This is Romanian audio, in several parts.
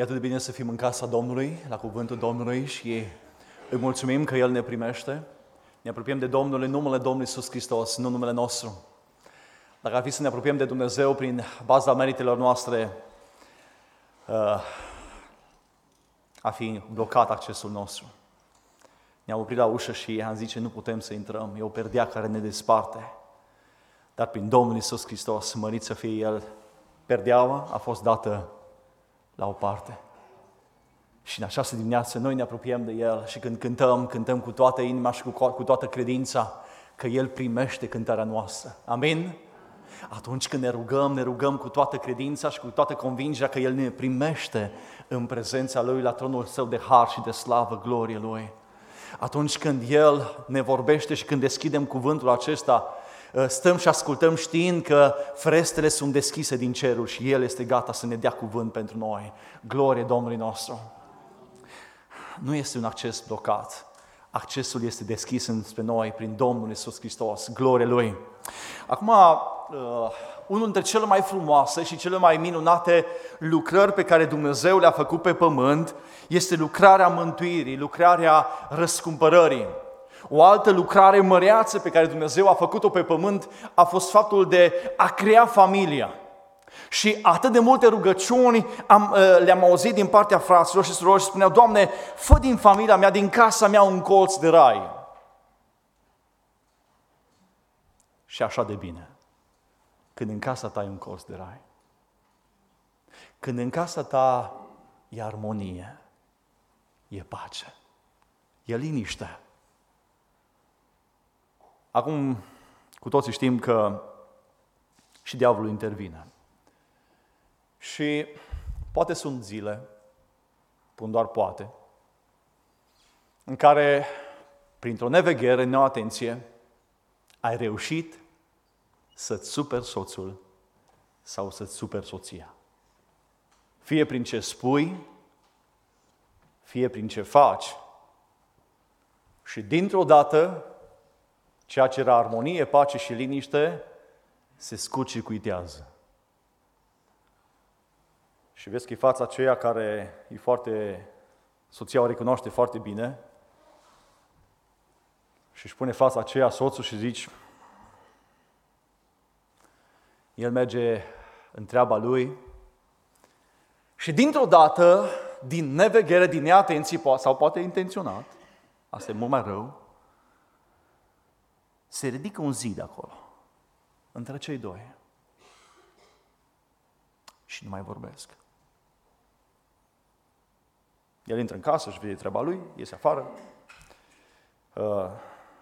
E atât de bine să fim în casa Domnului, la cuvântul Domnului și îi mulțumim că El ne primește. Ne apropiem de Domnul în numele Domnului Iisus Hristos, nu numele nostru. Dacă ar fi să ne apropiem de Dumnezeu prin baza meritelor noastre, uh, a fi blocat accesul nostru. Ne-am oprit la ușă și am zice, nu putem să intrăm, e o perdea care ne desparte. Dar prin Domnul Iisus Hristos, mărit să fie El, perdeaua a fost dată la o parte. Și în această dimineață noi ne apropiem de El și când cântăm, cântăm cu toată inima și cu, cu toată credința că El primește cântarea noastră. Amin? Atunci când ne rugăm, ne rugăm cu toată credința și cu toată convingerea că El ne primește în prezența Lui la tronul Său de har și de slavă, glorie Lui. Atunci când El ne vorbește și când deschidem cuvântul acesta, ă, stăm și ascultăm știind că frestele sunt deschise din cerul și El este gata să ne dea cuvânt pentru noi. Glorie Domnului nostru! Nu este un acces blocat. Accesul este deschis înspre noi prin Domnul Iisus Hristos. Glorie Lui! Acum, uh, unul dintre cele mai frumoase și cele mai minunate lucrări pe care Dumnezeu le-a făcut pe pământ este lucrarea mântuirii, lucrarea răscumpărării. O altă lucrare măreață pe care Dumnezeu a făcut-o pe pământ a fost faptul de a crea familia. Și atât de multe rugăciuni am, uh, le-am auzit din partea fraților și surorilor și spuneau, Doamne, fă din familia mea, din casa mea un colț de rai. Și așa de bine. Când în casa ta e un colț de rai. Când în casa ta e armonie, e pace, e liniște. Acum, cu toții știm că și diavolul intervine. Și poate sunt zile, pun doar poate, în care, printr-o neveghere, neoatenție, ai reușit să-ți super soțul sau să-ți super soția. Fie prin ce spui, fie prin ce faci. Și dintr-o dată, ceea ce era armonie, pace și liniște, se scucicuitează. Și vezi că e fața aceea care e foarte, soția o recunoaște foarte bine și își pune fața aceea soțul și zici, el merge în treaba lui și dintr-o dată, din neveghere, din neatenție, sau poate intenționat, asta e mult mai rău, se ridică un zid acolo, între cei doi. Și nu mai vorbesc. El intră în casă, își vede treaba lui, iese afară. Uh,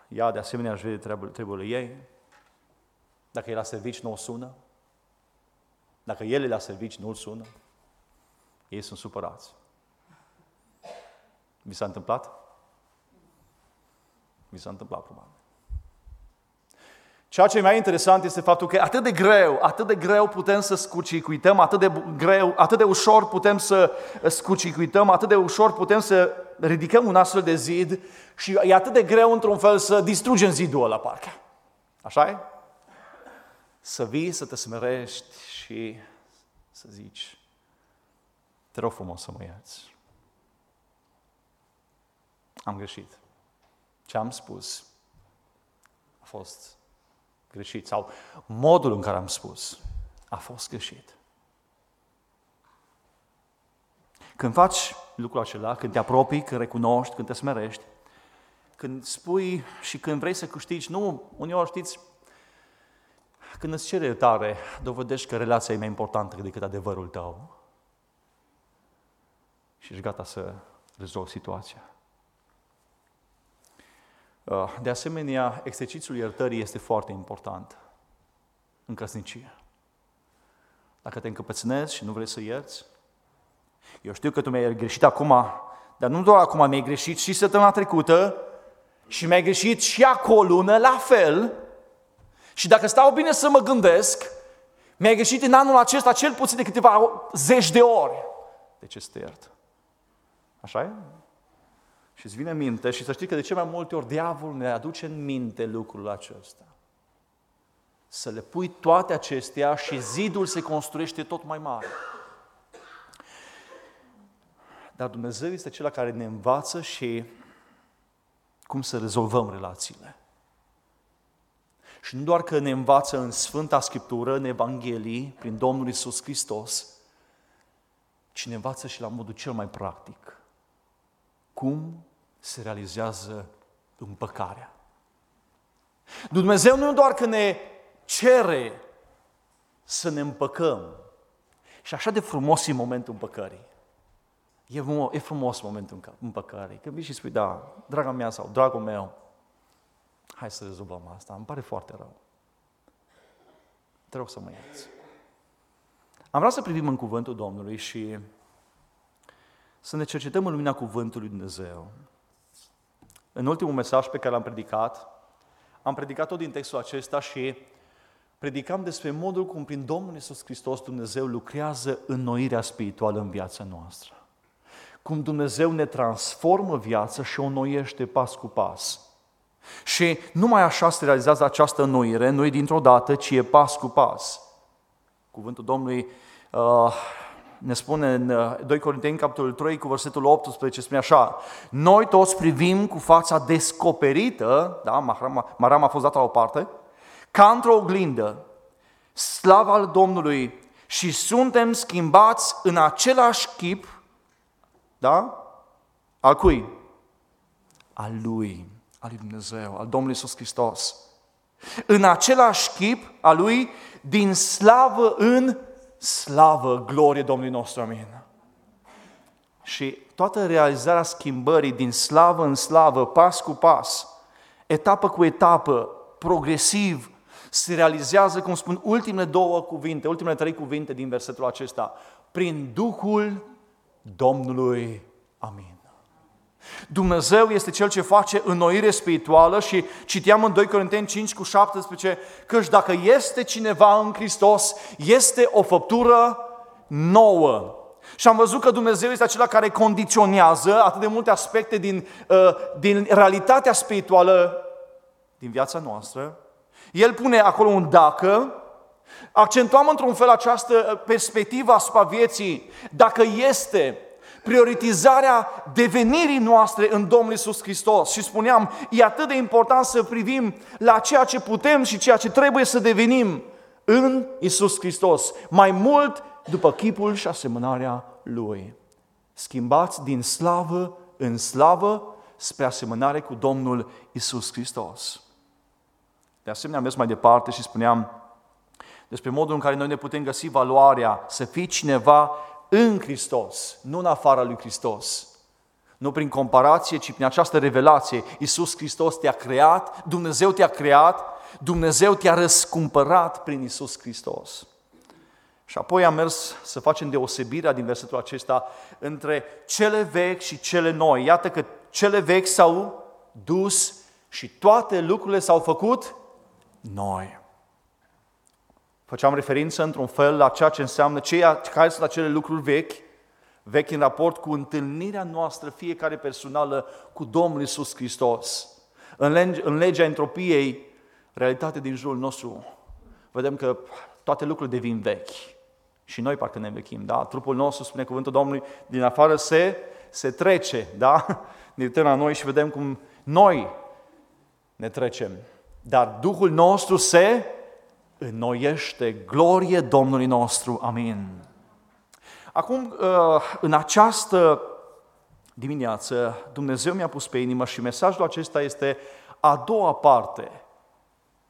ea, de asemenea, își vede treburile ei. Dacă e la servici, nu o sună. Dacă el e la servici, nu-l sună. Ei sunt supărați. Mi s-a întâmplat? Mi s-a întâmplat, probabil. Ceea ce e mai interesant este faptul că atât de greu, atât de greu putem să scucicuităm, atât de greu, atât de ușor putem să scucicuităm, atât de ușor putem să ridicăm un astfel de zid și e atât de greu într-un fel să distrugem zidul ăla, parcă. așa e? Să vii, să te smerești și să zici, te rog frumos să mă iați. Am greșit. Ce am spus a fost greșit sau modul în care am spus a fost greșit. Când faci lucrul acela, când te apropii, când recunoști, când te smerești, când spui și când vrei să câștigi, nu, uneori știți, când îți cere tare, dovedești că relația e mai importantă decât adevărul tău. Și ești gata să rezolvi situația. Uh, de asemenea, exercițiul iertării este foarte important în căsnicie. Dacă te încăpățânezi și nu vrei să ierți, eu știu că tu mi-ai greșit acum, dar nu doar acum, mi-ai greșit și săptămâna trecută și mi-ai greșit și acolo lună la fel. Și dacă stau bine să mă gândesc, mi-ai greșit în anul acesta cel puțin de câteva zeci de ori. De ce să te iert? Așa e? Și îți vine minte și să știi că de ce mai multe ori diavolul ne aduce în minte lucrul acesta. Să le pui toate acestea și zidul se construiește tot mai mare. Dar Dumnezeu este cel care ne învață și cum să rezolvăm relațiile. Și nu doar că ne învață în Sfânta Scriptură, în Evanghelii, prin Domnul Isus Hristos, ci ne învață și la modul cel mai practic. Cum se realizează împăcarea. Dumnezeu nu doar că ne cere să ne împăcăm, și așa de frumos e momentul împăcării. E, e frumos momentul împăcării. Când vii și spui, da, draga mea sau dragul meu, hai să rezolvăm asta, îmi pare foarte rău. Te rog să mă ierți. Am vrea să privim în cuvântul Domnului și să ne cercetăm în lumina cuvântului Dumnezeu. În ultimul mesaj pe care l-am predicat, am predicat tot din textul acesta și predicam despre modul cum prin Domnul Iisus Hristos Dumnezeu lucrează înnoirea spirituală în viața noastră. Cum Dumnezeu ne transformă viața și o înnoiește pas cu pas. Și numai așa se realizează această înnoire, nu e dintr-o dată, ci e pas cu pas. Cuvântul Domnului uh, ne spune în 2 uh, Corinteni, capitolul 3, cu versetul 18, spune așa, noi toți privim cu fața descoperită, da, Maram a fost dată la o parte, ca într-o oglindă, slava al Domnului și suntem schimbați în același chip, da? Al cui? Al Lui, al Lui Dumnezeu, al Domnului Iisus Hristos. În același chip al Lui, din slavă în slavă, glorie Domnului nostru, amin. Și toată realizarea schimbării din slavă în slavă, pas cu pas, etapă cu etapă, progresiv, se realizează, cum spun ultimele două cuvinte, ultimele trei cuvinte din versetul acesta, prin Duhul Domnului. Amin. Dumnezeu este Cel ce face înnoire spirituală și citeam în 2 Corinteni 5 cu 17 că dacă este cineva în Hristos, este o făptură nouă. Și am văzut că Dumnezeu este acela care condiționează atât de multe aspecte din, uh, din realitatea spirituală din viața noastră. El pune acolo un dacă, accentuăm într-un fel această perspectivă asupra vieții, dacă este prioritizarea devenirii noastre în Domnul Isus Hristos. Și spuneam, e atât de important să privim la ceea ce putem și ceea ce trebuie să devenim în Isus Hristos. Mai mult după chipul și asemănarea Lui. Schimbați din slavă în slavă spre asemănare cu Domnul Isus Hristos. De asemenea, am mers mai departe și spuneam despre modul în care noi ne putem găsi valoarea să fii cineva în Hristos, nu în afara lui Hristos. Nu prin comparație, ci prin această revelație. Iisus Hristos te-a creat, Dumnezeu te-a creat, Dumnezeu te-a răscumpărat prin Iisus Hristos. Și apoi am mers să facem deosebirea din versetul acesta între cele vechi și cele noi. Iată că cele vechi s-au dus și toate lucrurile s-au făcut noi. Făceam referință într-un fel la ceea ce înseamnă, ceea, care sunt acele lucruri vechi, vechi în raport cu întâlnirea noastră, fiecare personală, cu Domnul Isus Hristos. În, lege, în legea entropiei, realitatea din jurul nostru, vedem că toate lucrurile devin vechi. Și noi parcă ne învechim, da? Trupul nostru, spune cuvântul Domnului, din afară se, se trece, da? Ne uităm la noi și vedem cum noi ne trecem. Dar Duhul nostru se înnoiește. Glorie Domnului nostru. Amin. Acum, uh, în această dimineață, Dumnezeu mi-a pus pe inimă și mesajul acesta este a doua parte,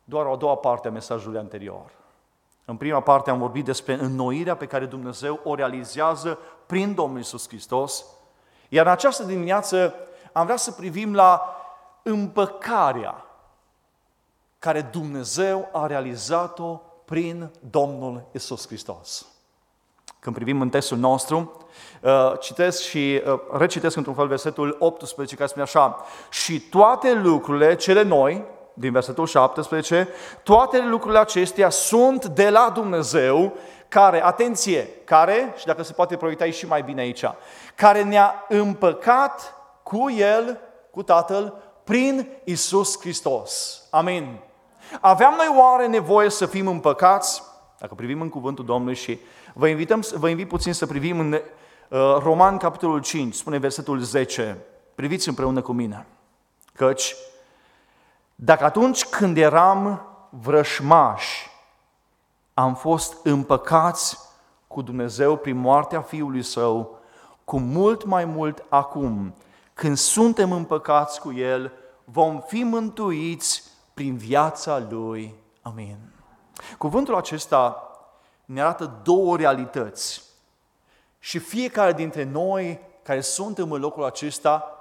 doar a doua parte a mesajului anterior. În prima parte am vorbit despre înnoirea pe care Dumnezeu o realizează prin Domnul Isus Hristos, iar în această dimineață am vrea să privim la împăcarea care Dumnezeu a realizat-o prin Domnul Isus Hristos. Când privim în textul nostru, uh, citesc și uh, recitesc într-un fel versetul 18 care spune așa Și toate lucrurile cele noi, din versetul 17, toate lucrurile acestea sunt de la Dumnezeu, care, atenție, care, și dacă se poate proiecta și mai bine aici, care ne-a împăcat cu El, cu Tatăl, prin Isus Hristos. Amin. Aveam noi oare nevoie să fim împăcați? Dacă privim în cuvântul Domnului și vă, invităm, vă invit puțin să privim în Uh, Roman, capitolul 5, spune versetul 10. Priviți împreună cu mine. Căci, dacă atunci când eram vrășmași, am fost împăcați cu Dumnezeu prin moartea Fiului Său, cu mult mai mult acum, când suntem împăcați cu El, vom fi mântuiți prin viața Lui. Amin. Cuvântul acesta ne arată două realități. Și fiecare dintre noi care suntem în locul acesta,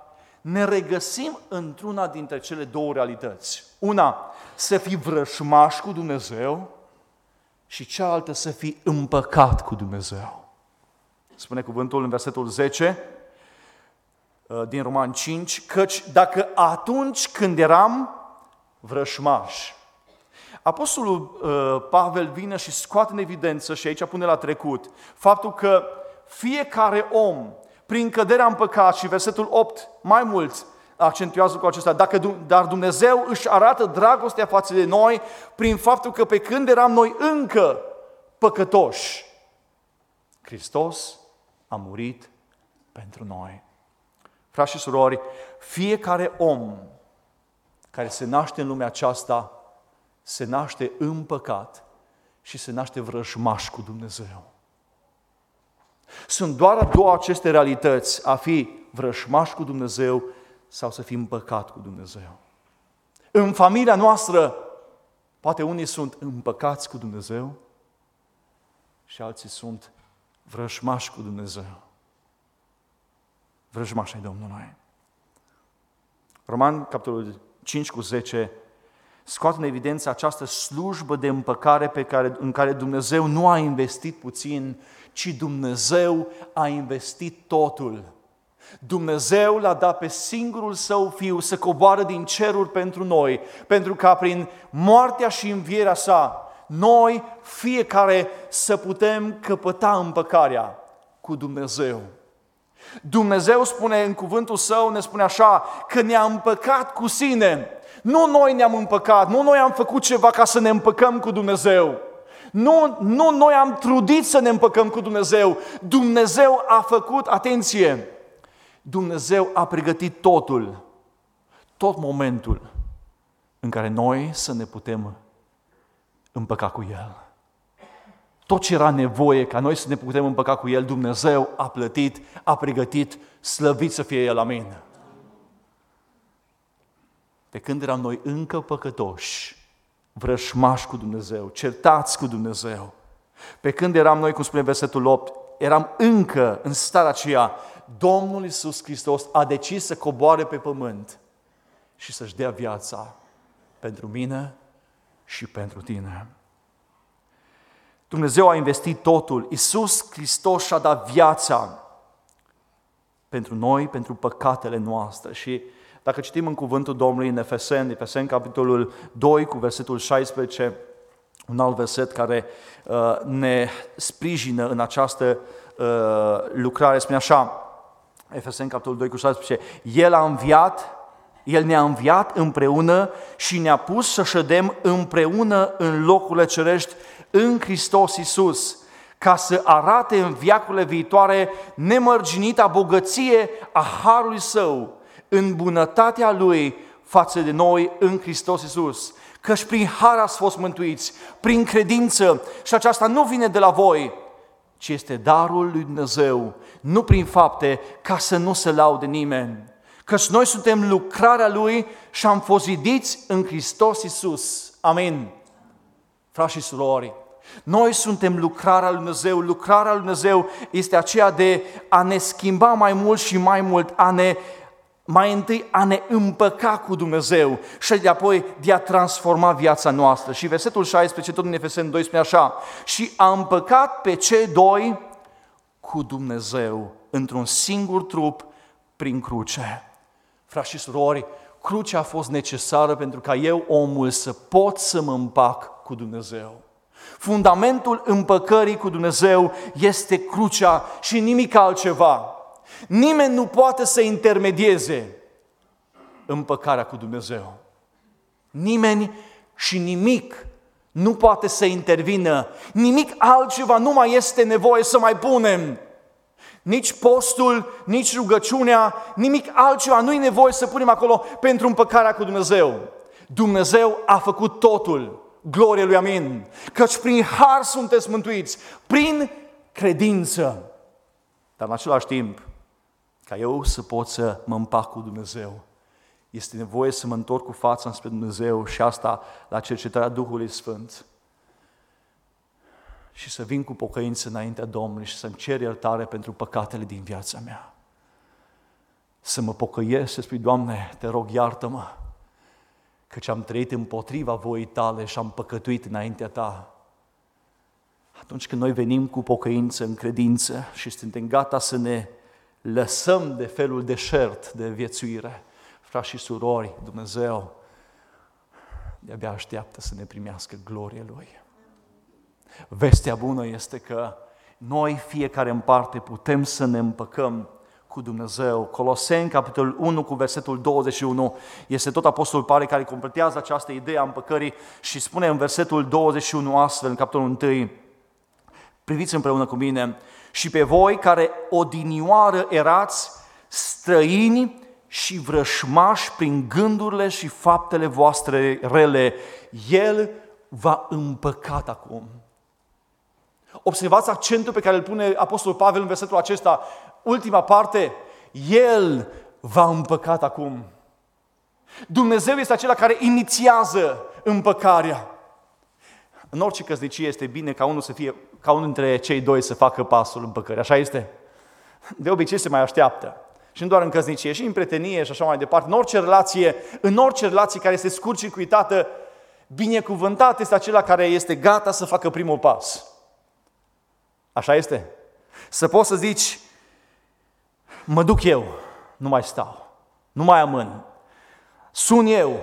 ne regăsim într-una dintre cele două realități. Una, să fii vrășmaș cu Dumnezeu și cealaltă să fii împăcat cu Dumnezeu. Spune cuvântul în versetul 10 uh, din Roman 5, căci dacă atunci când eram vrășmași, Apostolul uh, Pavel vine și scoate în evidență, și aici pune la trecut, faptul că fiecare om, prin căderea în păcat, și versetul 8 mai mult accentuează cu acesta, dacă, dar Dumnezeu își arată dragostea față de noi prin faptul că pe când eram noi încă păcătoși, Hristos a murit pentru noi. Frați și surori, fiecare om care se naște în lumea aceasta se naște în păcat și se naște vrăjmaș cu Dumnezeu. Sunt doar două aceste realități, a fi vrăjmaș cu Dumnezeu sau să fim păcat cu Dumnezeu. În familia noastră, poate unii sunt împăcați cu Dumnezeu și alții sunt vrăjmași cu Dumnezeu. Vrăjmași ai Domnului. Roman, capitolul 5 cu 10, scoate în evidență această slujbă de împăcare pe care, în care Dumnezeu nu a investit puțin, ci Dumnezeu a investit totul. Dumnezeu l-a dat pe singurul său fiu să coboară din ceruri pentru noi, pentru ca prin moartea și învierea sa, noi fiecare să putem căpăta împăcarea cu Dumnezeu. Dumnezeu spune în cuvântul său, ne spune așa, că ne-a împăcat cu sine. Nu noi ne-am împăcat, nu noi am făcut ceva ca să ne împăcăm cu Dumnezeu. Nu, nu noi am trudit să ne împăcăm cu Dumnezeu. Dumnezeu a făcut, atenție, Dumnezeu a pregătit totul, tot momentul în care noi să ne putem împăca cu El. Tot ce era nevoie ca noi să ne putem împăca cu El, Dumnezeu a plătit, a pregătit, slăvit să fie El, amin. Pe când eram noi încă păcătoși, vrășmași cu Dumnezeu, certați cu Dumnezeu, pe când eram noi, cum spune versetul 8, eram încă în starea aceea, Domnul Iisus Hristos a decis să coboare pe pământ și să-și dea viața pentru mine și pentru tine. Dumnezeu a investit totul. Iisus Hristos și-a dat viața pentru noi, pentru păcatele noastre. Și dacă citim în cuvântul Domnului în Efesen, Efesen capitolul 2 cu versetul 16, un alt verset care uh, ne sprijină în această uh, lucrare, spune așa, Efesen capitolul 2 cu 16, El a înviat, El ne-a înviat împreună și ne-a pus să ședem împreună în locurile cerești în Hristos Iisus, ca să arate în viacurile viitoare nemărginita bogăție a Harului Său, în bunătatea Lui față de noi în Hristos Iisus. Căci prin har ați fost mântuiți, prin credință și aceasta nu vine de la voi, ci este darul lui Dumnezeu, nu prin fapte, ca să nu se laude nimeni. Căci noi suntem lucrarea Lui și am fost zidiți în Hristos Iisus. Amin. Frați și surori, noi suntem lucrarea lui Dumnezeu. Lucrarea lui Dumnezeu este aceea de a ne schimba mai mult și mai mult, a ne mai întâi a ne împăca cu Dumnezeu și de apoi de a transforma viața noastră. Și versetul 16, tot în Efesen 2, spune așa, și a împăcat pe cei doi cu Dumnezeu într-un singur trup prin cruce. Frați și surori, crucea a fost necesară pentru ca eu, omul, să pot să mă împac cu Dumnezeu. Fundamentul împăcării cu Dumnezeu este crucea și nimic altceva. Nimeni nu poate să intermedieze împăcarea cu Dumnezeu. Nimeni și nimic nu poate să intervină. Nimic altceva nu mai este nevoie să mai punem. Nici postul, nici rugăciunea, nimic altceva. Nu e nevoie să punem acolo pentru împăcarea cu Dumnezeu. Dumnezeu a făcut totul. Glorie lui Amin. Căci prin har sunteți mântuiți, prin credință. Dar în același timp, ca eu să pot să mă împac cu Dumnezeu, este nevoie să mă întorc cu fața spre Dumnezeu și asta la cercetarea Duhului Sfânt. Și să vin cu pocăință înaintea Domnului și să-mi cer iertare pentru păcatele din viața mea. Să mă pocăiesc și spui, Doamne, te rog, iartă-mă, căci am trăit împotriva voii tale și am păcătuit înaintea ta. Atunci când noi venim cu pocăință în credință și suntem gata să ne lăsăm de felul deșert de viețuire, frați și surori, Dumnezeu de-abia așteaptă să ne primească gloria Lui. Vestea bună este că noi, fiecare în parte, putem să ne împăcăm cu Dumnezeu. Coloseni, capitolul 1, cu versetul 21, este tot Apostolul Pare care completează această idee a împăcării și spune în versetul 21 astfel, în capitolul 1, priviți împreună cu mine, și pe voi care odinioară erați străini și vrășmași prin gândurile și faptele voastre rele, El va împăcat acum. Observați accentul pe care îl pune Apostolul Pavel în versetul acesta, ultima parte, El va împăcat acum. Dumnezeu este acela care inițiază împăcarea. În orice căsnicie este bine ca unul să fie, ca unul dintre cei doi să facă pasul împăcării. Așa este? De obicei se mai așteaptă. Și nu doar în căsnicie, și în prietenie și așa mai departe. În orice relație, în orice relație care este scurt-circuitată, binecuvântat este acela care este gata să facă primul pas. Așa este? Să poți să zici, mă duc eu, nu mai stau, nu mai amân, sun eu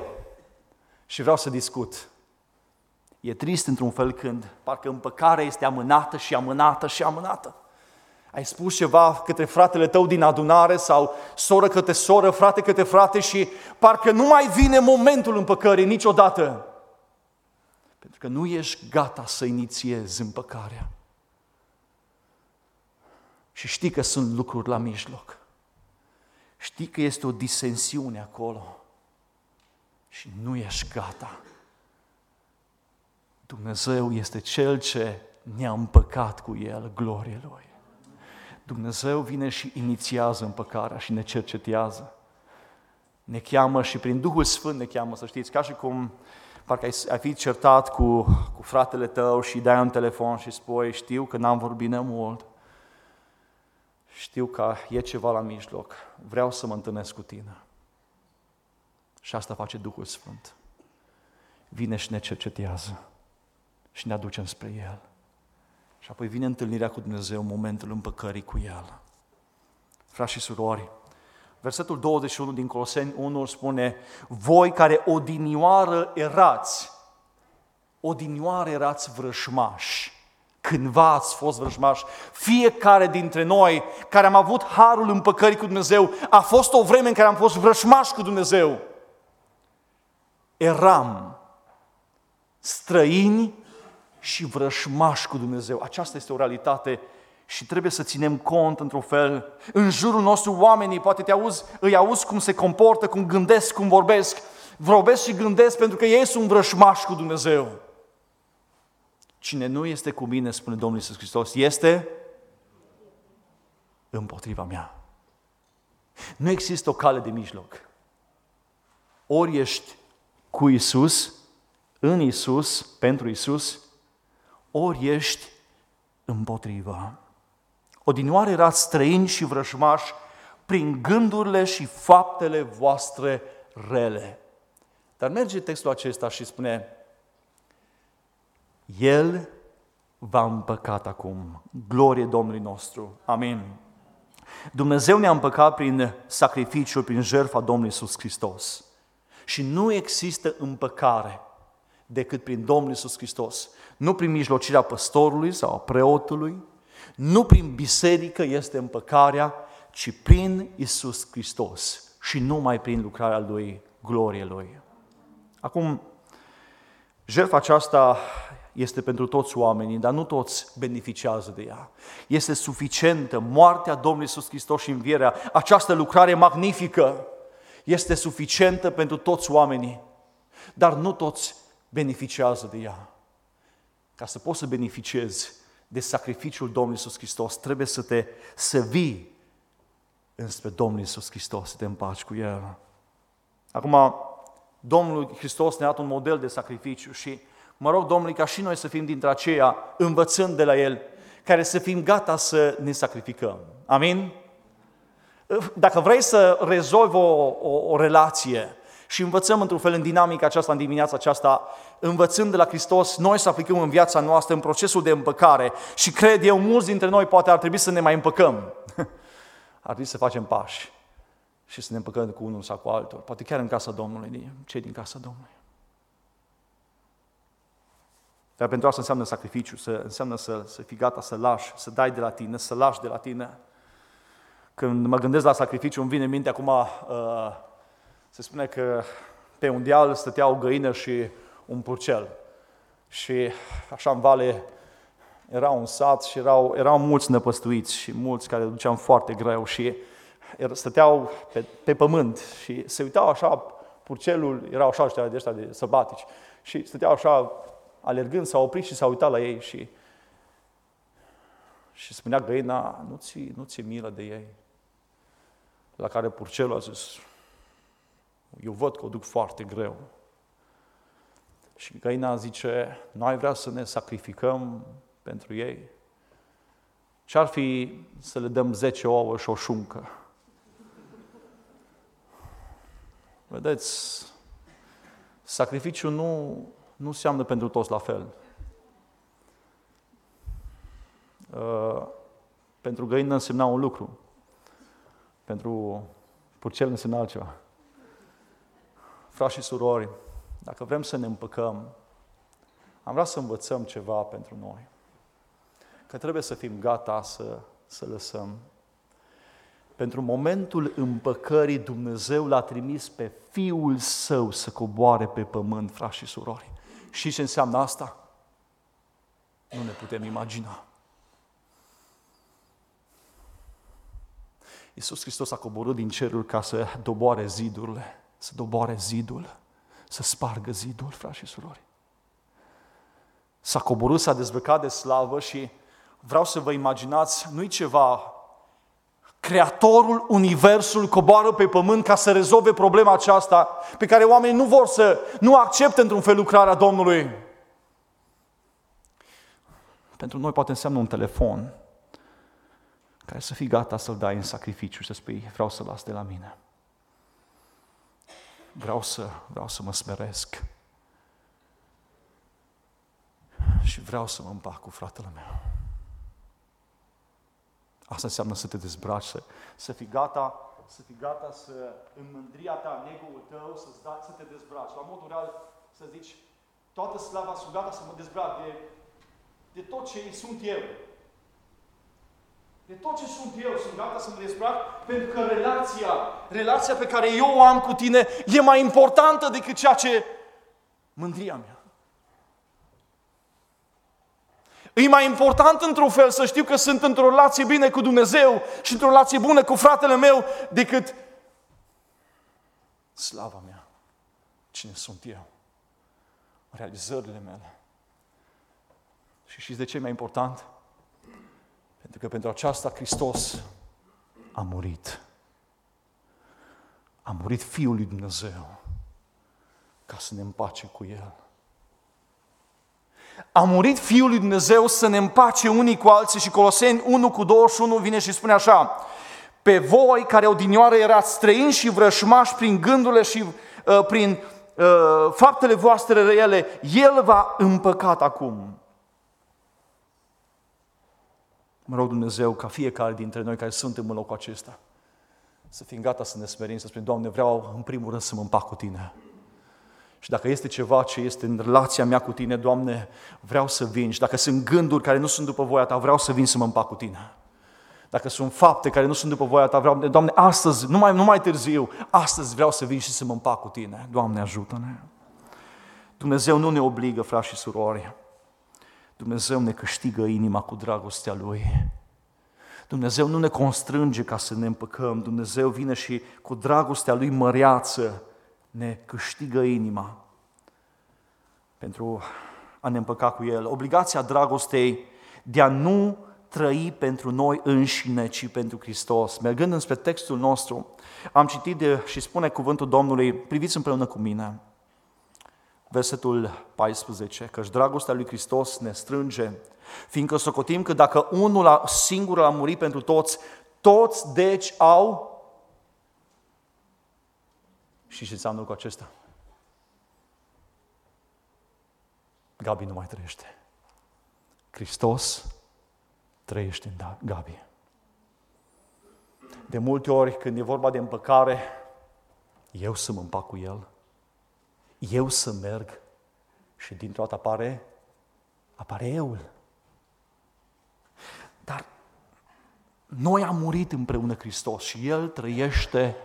și vreau să discut. E trist într-un fel când parcă împăcarea este amânată și amânată și amânată. Ai spus ceva către fratele tău din adunare sau soră către soră, frate către frate și parcă nu mai vine momentul împăcării niciodată. Pentru că nu ești gata să inițiezi împăcarea. Și știi că sunt lucruri la mijloc. Știi că este o disensiune acolo. Și nu ești gata. Dumnezeu este Cel ce ne-a împăcat cu El, glorie Lui. Dumnezeu vine și inițiază împăcarea și ne cercetează. Ne cheamă și prin Duhul Sfânt ne cheamă, să știți, ca și cum parcă ai, ai fi certat cu, cu fratele tău și dai un telefon și spui, știu că n-am vorbit mult, știu că e ceva la mijloc, vreau să mă întâlnesc cu tine. Și asta face Duhul Sfânt. Vine și ne cercetează și ne aducem spre El. Și apoi vine întâlnirea cu Dumnezeu, momentul împăcării cu El. Frați și surori, versetul 21 din Coloseni 1 spune, voi care odinioară erați, odinioară erați vrășmași, cândva ați fost vrăjmași. Fiecare dintre noi care am avut harul împăcării cu Dumnezeu, a fost o vreme în care am fost vrăjmași cu Dumnezeu. Eram străini și vrășmași cu Dumnezeu. Aceasta este o realitate și trebuie să ținem cont într-un fel. În jurul nostru oamenii, poate te auzi, îi auzi cum se comportă, cum gândesc, cum vorbesc. Vorbesc și gândesc pentru că ei sunt vrășmași cu Dumnezeu. Cine nu este cu mine, spune Domnul Iisus Hristos, este împotriva mea. Nu există o cale de mijloc. Ori ești cu Isus, în Isus, pentru Isus, ori ești împotriva. Odinioare erați străini și vrăjmași prin gândurile și faptele voastre rele. Dar merge textul acesta și spune, El va împăcat acum. Glorie Domnului nostru. Amin. Dumnezeu ne-a împăcat prin sacrificiul, prin jertfa Domnului Iisus Hristos. Și nu există împăcare decât prin Domnul Iisus Hristos. Nu prin mijlocirea păstorului sau a preotului, nu prin biserică este împăcarea, ci prin Iisus Hristos și numai prin lucrarea Lui, glorie Lui. Acum, jertfa aceasta este pentru toți oamenii, dar nu toți beneficiază de ea. Este suficientă moartea Domnului Iisus Hristos și învierea, această lucrare magnifică este suficientă pentru toți oamenii, dar nu toți beneficiază de ea. Ca să poți să beneficiezi de sacrificiul Domnului Iisus Hristos, trebuie să te să vii înspre Domnul Iisus Hristos, să te împaci cu El. Acum, Domnul Hristos ne-a dat un model de sacrificiu și mă rog Domnului ca și noi să fim dintre aceia, învățând de la El, care să fim gata să ne sacrificăm. Amin? Dacă vrei să rezolvi o, o, o relație și învățăm într-un fel în dinamica aceasta, în dimineața aceasta, învățând de la Hristos, noi să aplicăm în viața noastră, în procesul de împăcare și cred eu, mulți dintre noi poate ar trebui să ne mai împăcăm. ar trebui să facem pași și să ne împăcăm cu unul sau cu altul. Poate chiar în casa Domnului, cei din casa Domnului. Dar pentru asta înseamnă sacrificiu, să, înseamnă să, să fii gata să lași, să dai de la tine, să lași de la tine. Când mă gândesc la sacrificiu, îmi vine în minte acum, uh, se spune că pe un deal stătea o găină și un purcel. Și așa în vale era un sat și erau, erau mulți năpăstuiți și mulți care duceam foarte greu și stăteau pe, pe pământ și se uitau așa, purcelul, erau așa ăștia de ăștia de săbatici și stăteau așa alergând, s-au oprit și s-au uitat la ei și și spunea găina, nu ți, nu ți milă de ei. La care purcelul a zis, eu văd că o duc foarte greu. Și găina zice, noi vrea să ne sacrificăm pentru ei? Ce-ar fi să le dăm 10 ouă și o șuncă? Vedeți, sacrificiul nu, nu înseamnă pentru toți la fel. Uh, pentru găină însemna un lucru. Pentru purcel însemna altceva. Frați și surori, dacă vrem să ne împăcăm, am vrea să învățăm ceva pentru noi. Că trebuie să fim gata să, să lăsăm. Pentru momentul împăcării, Dumnezeu l-a trimis pe Fiul Său să coboare pe pământ, frați și surori. Și ce înseamnă asta? Nu ne putem imagina. Iisus Hristos a coborât din cerul ca să doboare zidurile, să doboare zidul, să spargă zidul, frați și surori. S-a coborât, s-a dezbrăcat de slavă și vreau să vă imaginați, nu-i ceva Creatorul Universului coboară pe pământ ca să rezolve problema aceasta pe care oamenii nu vor să, nu accepte într-un fel lucrarea Domnului. Pentru noi poate înseamnă un telefon care să fii gata să-l dai în sacrificiu și să spui, vreau să las de la mine. Vreau să, vreau să mă smeresc. Și vreau să mă împac cu fratele meu. Asta înseamnă să te dezbraci, să, să fii gata, să fii gata să, în mândria ta, în ego tău, să, da, să te dezbraci. La modul real, să zici, toată slava sunt gata să mă dezbrac de, de tot ce sunt eu. De tot ce sunt eu, sunt gata să mă dezbrac, pentru că relația, relația pe care eu o am cu tine e mai importantă decât ceea ce mândria mea. E mai important într-un fel să știu că sunt într-o relație bine cu Dumnezeu și într-o relație bună cu fratele meu decât slava mea. Cine sunt eu? Realizările mele. Și știți de ce e mai important? Pentru că pentru aceasta Hristos a murit. A murit Fiul lui Dumnezeu ca să ne împace cu El. A murit Fiul lui Dumnezeu să ne împace unii cu alții și Coloseni 1 cu 21 vine și spune așa Pe voi care odinioară erați străini și vrășmași prin gândurile și uh, prin uh, faptele voastre rele, El v-a împăcat acum. Mă rog Dumnezeu ca fiecare dintre noi care suntem în locul acesta să fim gata să ne smerim, să spunem, Doamne, vreau în primul rând să mă împac cu Tine. Și dacă este ceva ce este în relația mea cu Tine, Doamne, vreau să vin. Și dacă sunt gânduri care nu sunt după voia Ta, vreau să vin să mă împac cu Tine. Dacă sunt fapte care nu sunt după voia Ta, vreau, Doamne, astăzi, nu mai, nu mai târziu, astăzi vreau să vin și să mă împac cu Tine. Doamne, ajută-ne. Dumnezeu nu ne obligă, frați și surori. Dumnezeu ne câștigă inima cu dragostea Lui. Dumnezeu nu ne constrânge ca să ne împăcăm, Dumnezeu vine și cu dragostea Lui măreață ne câștigă inima pentru a ne împăca cu El. Obligația dragostei de a nu trăi pentru noi înșine, ci pentru Hristos. Mergând înspre textul nostru, am citit de, și spune cuvântul Domnului, priviți împreună cu mine, versetul 14, căci dragostea lui Hristos ne strânge, fiindcă socotim că dacă unul singur a murit pentru toți, toți deci au... Și ce înseamnă cu acesta? Gabi nu mai trăiește. Hristos trăiește în da- Gabi. De multe ori, când e vorba de împăcare, eu să mă împac cu El, eu să merg și dintr-o dată apare, apare euul. Dar noi am murit împreună Hristos și El trăiește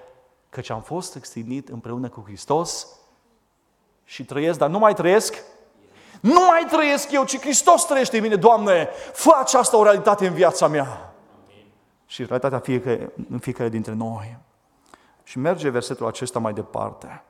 căci am fost extindit împreună cu Hristos și trăiesc, dar nu mai trăiesc nu mai trăiesc eu, ci Hristos trăiește în mine. Doamne, fă această o realitate în viața mea. Amin. Și realitatea fiecare, în fiecare dintre noi. Și merge versetul acesta mai departe.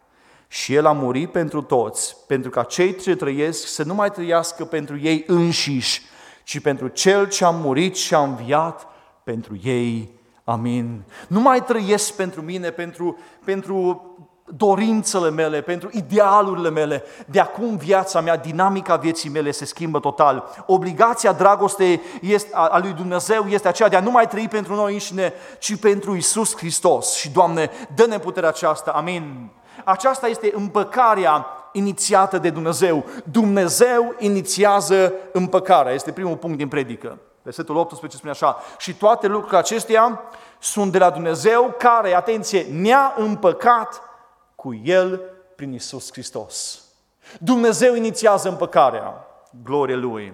Și El a murit pentru toți, pentru ca cei ce trăiesc să nu mai trăiască pentru ei înșiși, ci pentru Cel ce a murit și a înviat pentru ei. Amin. Nu mai trăiesc pentru mine, pentru, pentru dorințele mele, pentru idealurile mele. De acum viața mea, dinamica vieții mele se schimbă total. Obligația dragostei este, a, a lui Dumnezeu este aceea de a nu mai trăi pentru noi înșine, ci pentru Isus Hristos. Și, Doamne, dă-ne puterea aceasta. Amin. Aceasta este împăcarea inițiată de Dumnezeu. Dumnezeu inițiază împăcarea. Este primul punct din predică. Versetul 18 spune așa, și toate lucrurile acestea sunt de la Dumnezeu care, atenție, ne-a împăcat cu El prin Isus Hristos. Dumnezeu inițiază împăcarea, glorie Lui.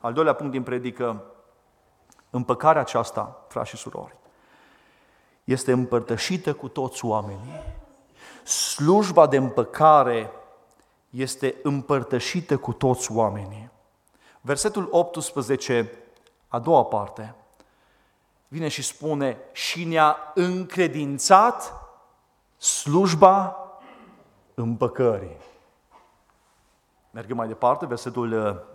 Al doilea punct din predică, împăcarea aceasta, frați și surori, este împărtășită cu toți oamenii. Slujba de împăcare este împărtășită cu toți oamenii. Versetul 18, a doua parte, vine și spune și ne-a încredințat slujba împăcării. Mergem mai departe, versetul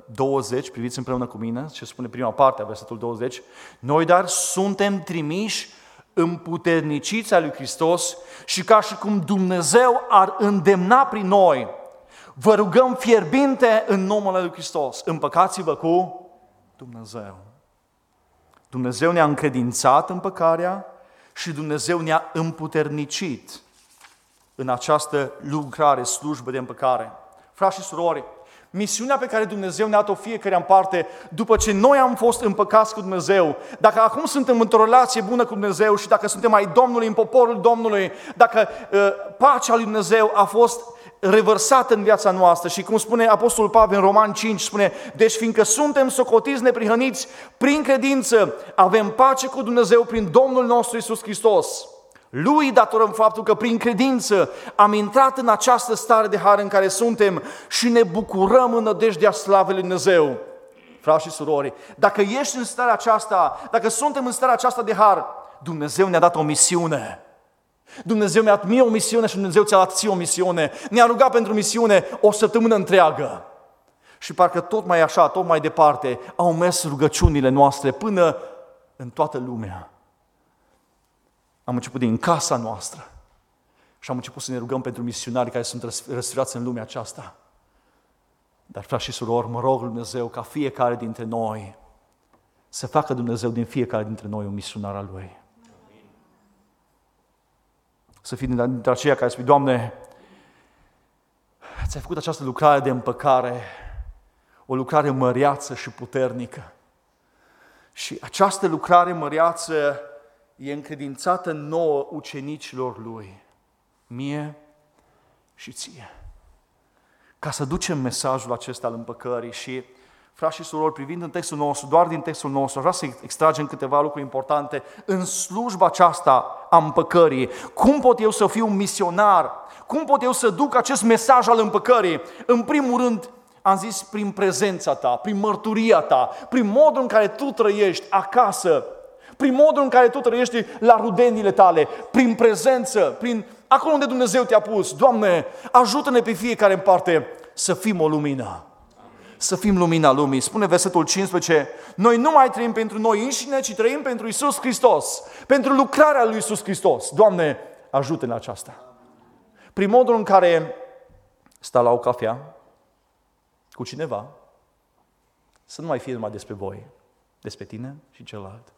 20, uh, priviți împreună cu mine ce spune prima parte a versetul 20. Noi dar suntem trimiși împuterniciți a lui Hristos și ca și cum Dumnezeu ar îndemna prin noi, vă rugăm fierbinte în numele lui Hristos, împăcați-vă cu Dumnezeu. Dumnezeu ne-a încredințat împăcarea și Dumnezeu ne-a împuternicit în această lucrare, slujbă de împăcare. Frați și surori, misiunea pe care Dumnezeu ne-a dat-o fiecare în parte, după ce noi am fost împăcați cu Dumnezeu, dacă acum suntem într-o relație bună cu Dumnezeu și dacă suntem ai Domnului, în poporul Domnului, dacă uh, pacea lui Dumnezeu a fost revărsată în viața noastră și cum spune Apostolul Pavel în Roman 5, spune, deci fiindcă suntem socotiți neprihăniți prin credință, avem pace cu Dumnezeu prin Domnul nostru Isus Hristos. Lui datorăm faptul că prin credință am intrat în această stare de har în care suntem și ne bucurăm în nădejdea slavei Lui Dumnezeu. Frați și surori, dacă ești în starea aceasta, dacă suntem în starea aceasta de har, Dumnezeu ne-a dat o misiune. Dumnezeu mi-a dat mie o misiune și Dumnezeu ți-a dat ție o misiune. Ne-a rugat pentru misiune o săptămână întreagă. Și parcă tot mai așa, tot mai departe, au mers rugăciunile noastre până în toată lumea. Am început din casa noastră și am început să ne rugăm pentru misionari care sunt răsfirați în lumea aceasta. Dar, frați și surori, mă rog Dumnezeu ca fiecare dintre noi să facă Dumnezeu din fiecare dintre noi un misionar al Lui. Să fii dintre aceia care spui, Doamne, ți-ai făcut această lucrare de împăcare, o lucrare măreață și puternică. Și această lucrare măreață e încredințată nouă ucenicilor lui, mie și ție. Ca să ducem mesajul acesta al împăcării și Frați și surori, privind în textul nostru, doar din textul nostru, vreau să extragem câteva lucruri importante în slujba aceasta a împăcării. Cum pot eu să fiu un misionar? Cum pot eu să duc acest mesaj al împăcării? În primul rând, am zis prin prezența ta, prin mărturia ta, prin modul în care tu trăiești acasă, prin modul în care tu trăiești la rudenile tale, prin prezență, prin acolo unde Dumnezeu te-a pus. Doamne, ajută-ne pe fiecare în parte să fim o lumină. Să fim lumina lumii. Spune versetul 15, noi nu mai trăim pentru noi înșine, ci trăim pentru Isus Hristos, pentru lucrarea lui Isus Hristos. Doamne, ajută-ne aceasta. Prin modul în care sta la o cafea cu cineva, să nu mai fie numai despre voi, despre tine și celălalt,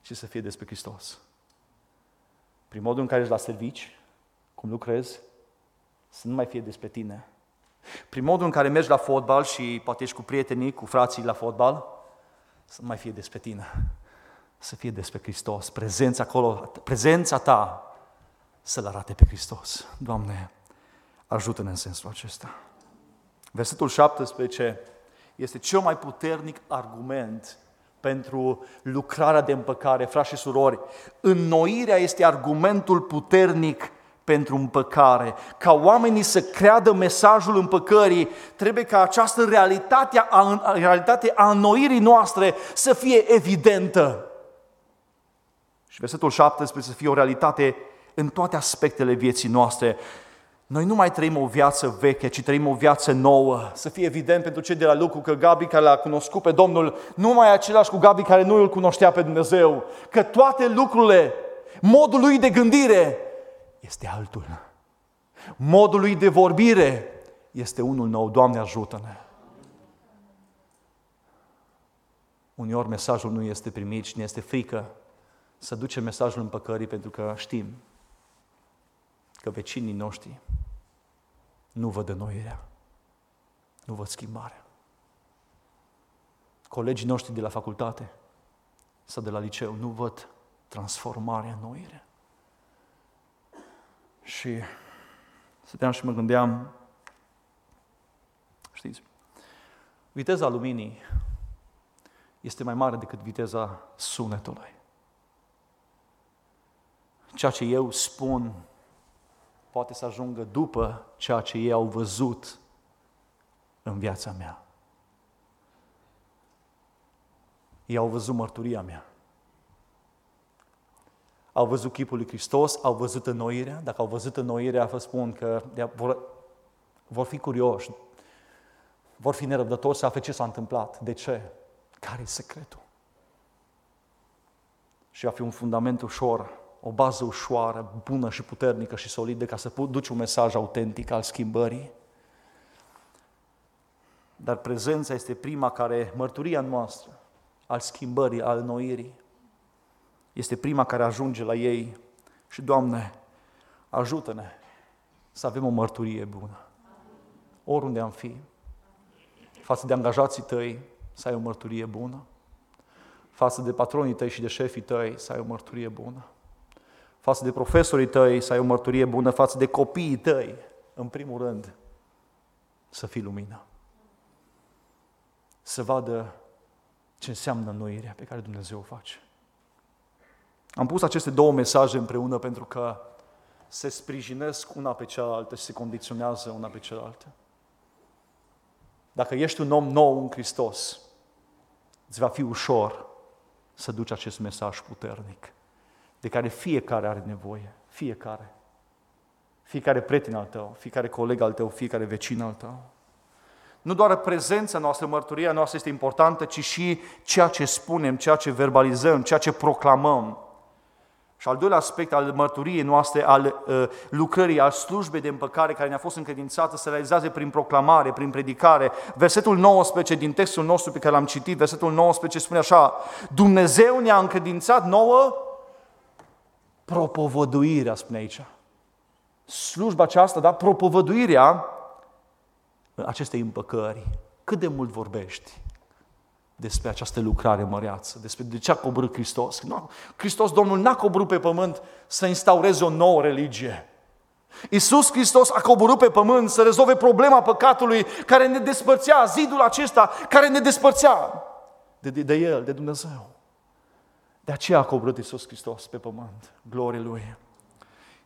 ci să fie despre Hristos. Prin modul în care ești la servici, cum lucrezi, să nu mai fie despre tine. Prin modul în care mergi la fotbal și poate ești cu prietenii, cu frații la fotbal, să nu mai fie despre tine, să fie despre Hristos. Prezența acolo, prezența ta să-L arate pe Hristos. Doamne, ajută-ne în sensul acesta. Versetul 17 este cel mai puternic argument pentru lucrarea de împăcare, frați și surori. Înnoirea este argumentul puternic pentru împăcare. Ca oamenii să creadă mesajul împăcării, trebuie ca această realitate a, realitate a înnoirii noastre să fie evidentă. Și versetul 17 să fie o realitate în toate aspectele vieții noastre. Noi nu mai trăim o viață veche, ci trăim o viață nouă. Să fie evident pentru cei de la lucru că Gabi care l-a cunoscut pe Domnul nu mai e același cu Gabi care nu îl cunoștea pe Dumnezeu. Că toate lucrurile, modul lui de gândire este altul. Modul lui de vorbire este unul nou. Doamne ajută-ne! Uneori mesajul nu este primit și ne este frică să ducem mesajul împăcării pentru că știm că vecinii noștri nu văd înnoirea, nu văd schimbarea. Colegii noștri de la facultate sau de la liceu nu văd transformarea, înnoirea. Și stăteam și mă gândeam, știți, viteza luminii este mai mare decât viteza sunetului. Ceea ce eu spun poate să ajungă după ceea ce ei au văzut în viața mea. Ei au văzut mărturia mea. Au văzut chipul lui Hristos, au văzut înnoirea. Dacă au văzut înnoirea, vă spun că vor, vor fi curioși, vor fi nerăbdători să afle ce s-a întâmplat. De ce? Care e secretul? Și va fi un fundament ușor o bază ușoară, bună și puternică și solidă ca să duci un mesaj autentic al schimbării. Dar prezența este prima care, mărturia noastră, al schimbării, al noirii, este prima care ajunge la ei și, Doamne, ajută-ne să avem o mărturie bună. Oriunde am fi, față de angajații tăi, să ai o mărturie bună, față de patronii tăi și de șefii tăi, să ai o mărturie bună față de profesorii tăi, să ai o mărturie bună, față de copiii tăi, în primul rând, să fii lumină. Să vadă ce înseamnă noirea pe care Dumnezeu o face. Am pus aceste două mesaje împreună pentru că se sprijinesc una pe cealaltă și se condiționează una pe cealaltă. Dacă ești un om nou în Hristos, îți va fi ușor să duci acest mesaj puternic de care fiecare are nevoie. Fiecare. Fiecare prieten al tău, fiecare coleg al tău, fiecare vecin al tău. Nu doar prezența noastră, mărturia noastră este importantă, ci și ceea ce spunem, ceea ce verbalizăm, ceea ce proclamăm. Și al doilea aspect al mărturiei noastre, al uh, lucrării, al slujbei de împăcare care ne-a fost încredințată, se realizează prin proclamare, prin predicare. Versetul 19 din textul nostru pe care l-am citit, versetul 19 spune așa, Dumnezeu ne-a încredințat nouă propovăduirea, spune aici. Slujba aceasta, da? Propovăduirea acestei împăcări. Cât de mult vorbești despre această lucrare măreață, despre de ce a coborât Hristos. Nu, Hristos, Domnul, n-a coborât pe pământ să instaureze o nouă religie. Iisus Hristos a coborât pe pământ să rezolve problema păcatului care ne despărțea, zidul acesta care ne despărțea de, de, de El, de Dumnezeu. De aceea a coborât Iisus Hristos pe pământ, glorie Lui.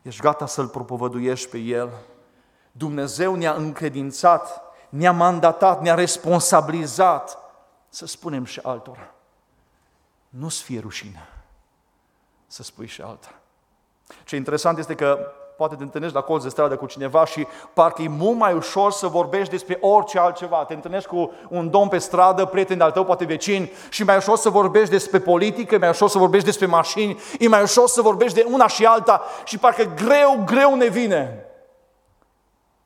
Ești gata să-L propovăduiești pe El. Dumnezeu ne-a încredințat ne-a mandatat, ne-a responsabilizat să spunem și altora. Nu-ți fie rușine să spui și alta. Ce interesant este că poate te întâlnești la colț de stradă cu cineva și parcă e mult mai ușor să vorbești despre orice altceva. Te întâlnești cu un domn pe stradă, prieten al tău, poate vecin, și mai ușor să vorbești despre politică, e mai ușor să vorbești despre mașini, e mai ușor să vorbești de una și alta și parcă greu, greu ne vine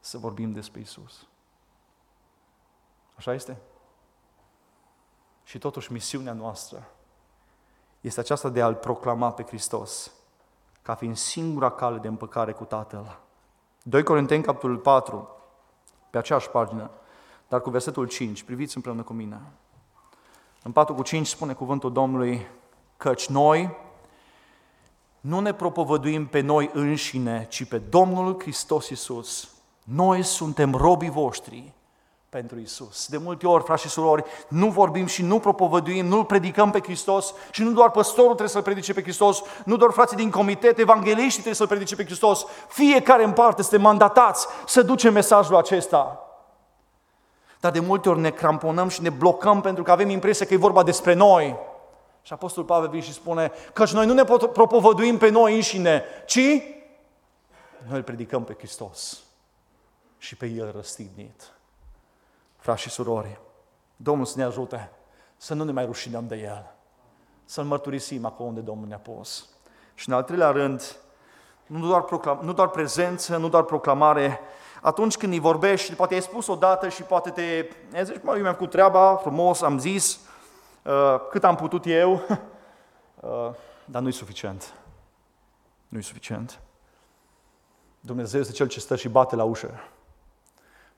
să vorbim despre Isus. Așa este? Și totuși misiunea noastră este aceasta de a-L proclama pe Hristos ca fiind singura cale de împăcare cu Tatăl. 2 Corinteni, capitolul 4, pe aceeași pagină, dar cu versetul 5, priviți împreună cu mine. În 4 cu 5 spune cuvântul Domnului, căci noi nu ne propovăduim pe noi înșine, ci pe Domnul Hristos Iisus. Noi suntem robii voștri pentru Isus. De multe ori, frați și surori, nu vorbim și nu propovăduim, nu-L predicăm pe Hristos și nu doar păstorul trebuie să-L predice pe Hristos, nu doar frații din comitet, evangeliștii trebuie să-L predice pe Hristos. Fiecare în parte este mandatați să ducem mesajul acesta. Dar de multe ori ne cramponăm și ne blocăm pentru că avem impresia că e vorba despre noi. Și Apostolul Pavel vine și spune că noi nu ne propovăduim pe noi înșine, ci noi îl predicăm pe Hristos și pe El răstignit frați și surori, Domnul să ne ajute să nu ne mai rușinăm de El, să-L mărturisim acolo unde Domnul ne-a pus. Și în al treilea rând, nu doar, proclam, nu doar prezență, nu doar proclamare, atunci când îi vorbești, poate ai spus odată și poate te ai zis, mă, eu mi-am făcut treaba, frumos, am zis, uh, cât am putut eu, uh, dar nu-i suficient. Nu-i suficient. Dumnezeu este Cel ce stă și bate la ușă.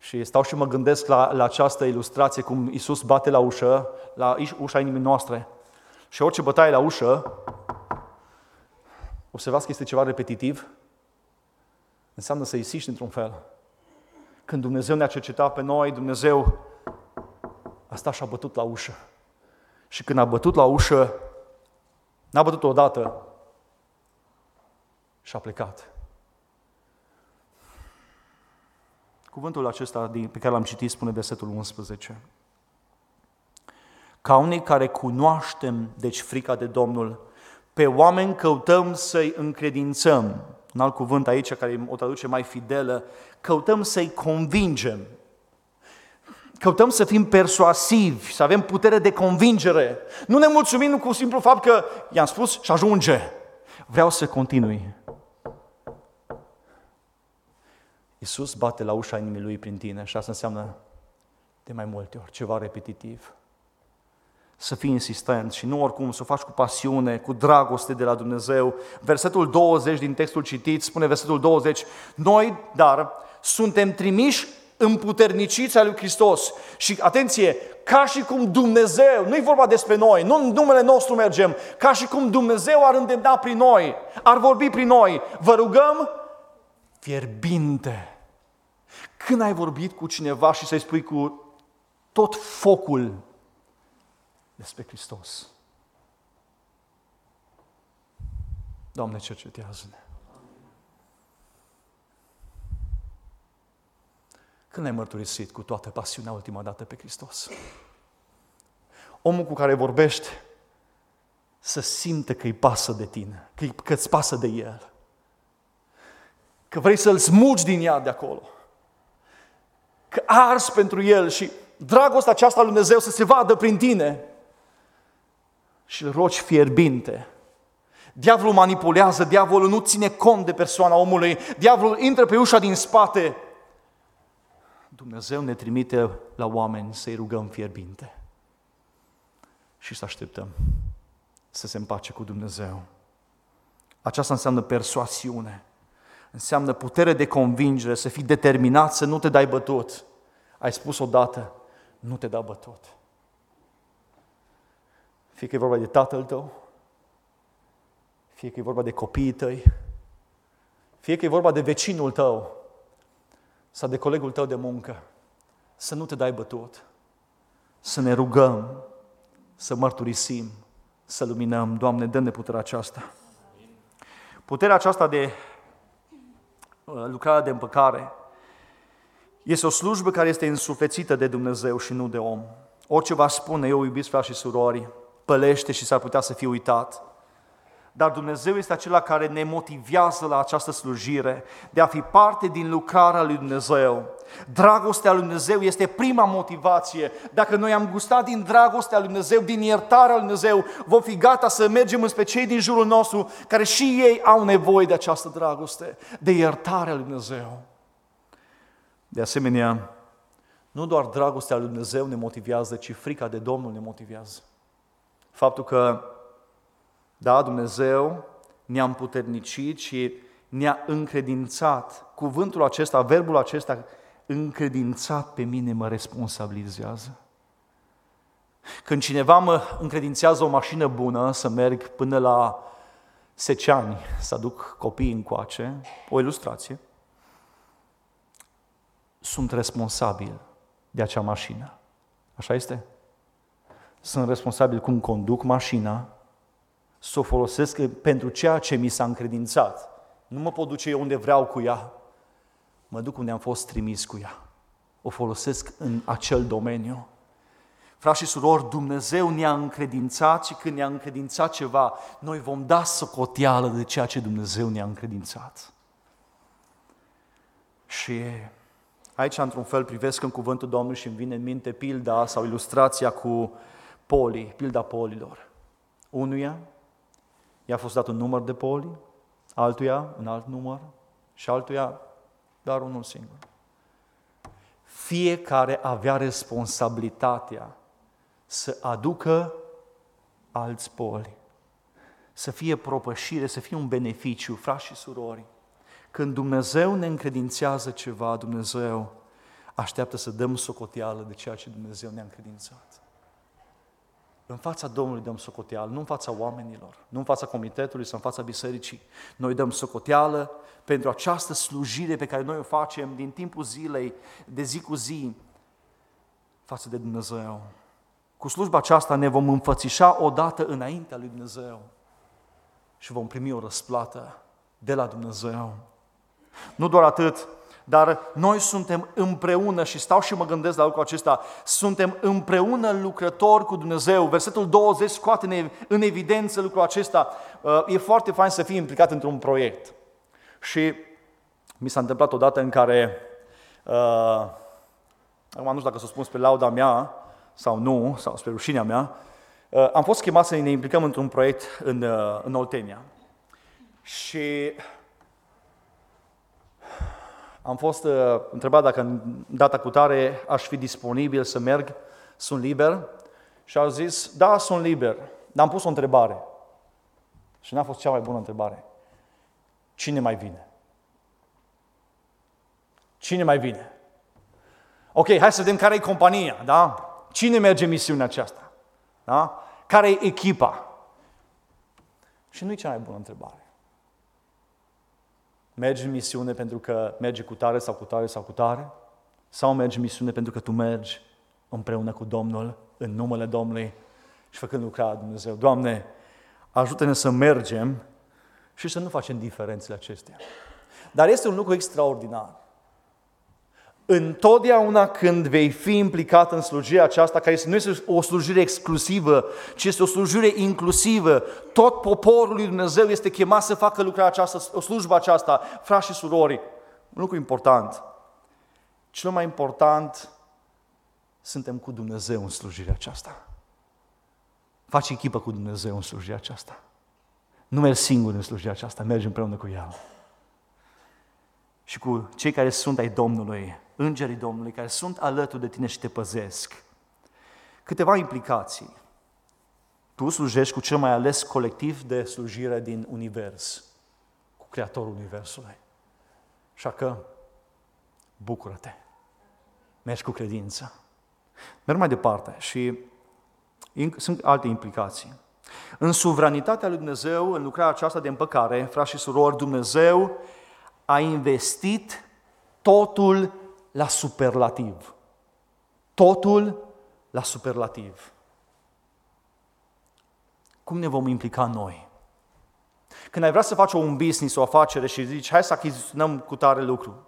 Și stau și mă gândesc la, la această ilustrație, cum Isus bate la ușă, la ușa inimii noastre. Și orice bătaie la ușă, observați că este ceva repetitiv, înseamnă să insiști într-un fel. Când Dumnezeu ne-a cercetat pe noi, Dumnezeu a stat și a bătut la ușă. Și când a bătut la ușă, n-a bătut odată și a plecat. Cuvântul acesta pe care l-am citit spune versetul 11. Ca unii care cunoaștem, deci frica de Domnul, pe oameni căutăm să-i încredințăm. Un alt cuvânt aici care o traduce mai fidelă, căutăm să-i convingem. Căutăm să fim persuasivi, să avem putere de convingere. Nu ne mulțumim cu simplu fapt că i-am spus și ajunge. Vreau să continui. Iisus bate la ușa inimii lui prin tine și asta înseamnă de mai multe ori, ceva repetitiv. Să fii insistent și nu oricum, să o faci cu pasiune, cu dragoste de la Dumnezeu. Versetul 20 din textul citit spune versetul 20, noi, dar, suntem trimiși împuterniciți al lui Hristos. Și atenție, ca și cum Dumnezeu, nu e vorba despre noi, nu în numele nostru mergem, ca și cum Dumnezeu ar îndemna prin noi, ar vorbi prin noi. Vă rugăm fierbinte. Când ai vorbit cu cineva și să-i spui cu tot focul despre Hristos? Doamne, cercetează-ne. Când ai mărturisit cu toată pasiunea ultima dată pe Hristos? Omul cu care vorbești să simte că îi pasă de tine, că îți pasă de el că vrei să-l smugi din ea de acolo, că ars pentru el și dragostea aceasta lui Dumnezeu să se vadă prin tine și îl rogi fierbinte. Diavolul manipulează, diavolul nu ține cont de persoana omului, diavolul intră pe ușa din spate. Dumnezeu ne trimite la oameni să-i rugăm fierbinte și să așteptăm să se împace cu Dumnezeu. Aceasta înseamnă persoasiune înseamnă putere de convingere, să fii determinat să nu te dai bătut. Ai spus odată, nu te da bătut. Fie că e vorba de tatăl tău, fie că e vorba de copiii tăi, fie că e vorba de vecinul tău sau de colegul tău de muncă, să nu te dai bătut, să ne rugăm, să mărturisim, să luminăm. Doamne, dă-ne puterea aceasta. Puterea aceasta de Uh, lucrarea de împăcare Este o slujbă care este însuflețită de Dumnezeu și nu de om. Orice va spune, eu iubiți frați și surori, pălește și s-ar putea să fie uitat. Dar Dumnezeu este acela care ne motivează la această slujire, de a fi parte din lucrarea lui Dumnezeu. Dragostea lui Dumnezeu este prima motivație. Dacă noi am gustat din dragostea lui Dumnezeu, din iertarea lui Dumnezeu, vom fi gata să mergem înspre cei din jurul nostru, care și ei au nevoie de această dragoste, de iertarea lui Dumnezeu. De asemenea, nu doar dragostea lui Dumnezeu ne motivează, ci frica de Domnul ne motivează. Faptul că, da, Dumnezeu ne-a împuternicit și ne-a încredințat. Cuvântul acesta, verbul acesta, încredințat pe mine, mă responsabilizează. Când cineva mă încredințează o mașină bună să merg până la Seceani, să aduc copiii încoace, o ilustrație, sunt responsabil de acea mașină. Așa este? Sunt responsabil cum conduc mașina, să o folosesc pentru ceea ce mi s-a încredințat. Nu mă pot duce eu unde vreau cu ea. Mă duc unde am fost trimis cu ea. O folosesc în acel domeniu. Frați și surori, Dumnezeu ne-a încredințat și când ne-a încredințat ceva, noi vom da socoteală de ceea ce Dumnezeu ne-a încredințat. Și Aici, într-un fel, privesc în cuvântul Domnului și îmi vine în minte pilda sau ilustrația cu poli, pilda polilor. Unuia i-a fost dat un număr de poli, altuia un alt număr și altuia doar unul singur. Fiecare avea responsabilitatea să aducă alți poli, să fie propășire, să fie un beneficiu, frați și surori. Când Dumnezeu ne încredințează ceva, Dumnezeu așteaptă să dăm socoteală de ceea ce Dumnezeu ne-a încredințat. În fața Domnului dăm socoteală, nu în fața oamenilor, nu în fața comitetului sau în fața bisericii. Noi dăm socoteală pentru această slujire pe care noi o facem din timpul zilei, de zi cu zi, față de Dumnezeu. Cu slujba aceasta ne vom înfățișa odată înaintea lui Dumnezeu și vom primi o răsplată de la Dumnezeu. Nu doar atât, dar noi suntem împreună și stau și mă gândesc la lucrul acesta, suntem împreună lucrători cu Dumnezeu. Versetul 20 scoate în evidență lucrul acesta. Uh, e foarte fain să fii implicat într-un proiect. Și mi s-a întâmplat odată în care, uh, acum nu știu dacă să spun spre lauda mea sau nu, sau spre rușinea mea, uh, am fost chemat să ne implicăm într-un proiect în, uh, în Oltenia. Și am fost uh, întrebat dacă în data cu tare aș fi disponibil să merg, sunt liber. Și au zis, da, sunt liber. Dar am pus o întrebare. Și n-a fost cea mai bună întrebare. Cine mai vine? Cine mai vine? Ok, hai să vedem care e compania, da? Cine merge în misiunea aceasta? Da? Care e echipa? Și nu e cea mai bună întrebare. Mergi în misiune pentru că mergi cu tare sau cu tare sau cu tare? Sau mergi în misiune pentru că tu mergi împreună cu Domnul, în numele Domnului și făcând lucrarea Dumnezeu? Doamne, ajută-ne să mergem și să nu facem diferențele acestea. Dar este un lucru extraordinar. Întotdeauna când vei fi implicat în slujirea aceasta, care nu este o slujire exclusivă, ci este o slujire inclusivă, tot poporul lui Dumnezeu este chemat să facă lucrarea aceasta, o slujbă aceasta, frați și surori. Un lucru important. Cel mai important, suntem cu Dumnezeu în slujirea aceasta. Faci echipă cu Dumnezeu în slujirea aceasta. Nu mergi singur în slujirea aceasta, mergi împreună cu El. Și cu cei care sunt ai Domnului, îngerii Domnului care sunt alături de tine și te păzesc. Câteva implicații. Tu slujești cu cel mai ales colectiv de slujire din univers, cu Creatorul Universului. Așa că, bucură-te. Mergi cu credință. Merg mai departe și sunt alte implicații. În suveranitatea lui Dumnezeu, în lucrarea aceasta de împăcare, frați și surori, Dumnezeu a investit totul la superlativ. Totul la superlativ. Cum ne vom implica noi? Când ai vrea să faci un business, o afacere și zici, hai să achiziționăm cu tare lucru.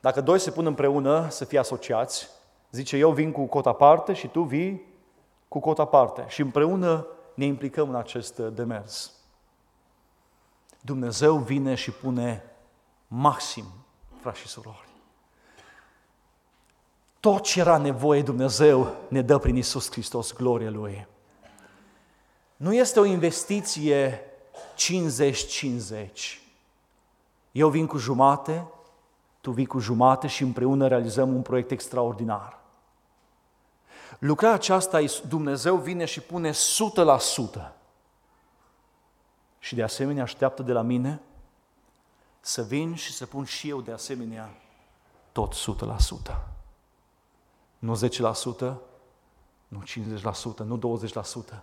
Dacă doi se pun împreună să fie asociați, zice eu vin cu cota parte și tu vii cu cota parte și împreună ne implicăm în acest demers. Dumnezeu vine și pune maxim, frați și surori. Tot ce era nevoie Dumnezeu ne dă prin Isus Hristos gloria Lui. Nu este o investiție 50-50. Eu vin cu jumate, tu vii cu jumate și împreună realizăm un proiect extraordinar. Lucrarea aceasta, Dumnezeu vine și pune 100%. Și de asemenea așteaptă de la mine să vin și să pun și eu de asemenea tot 100%. Nu 10%, nu 50%, nu 20%,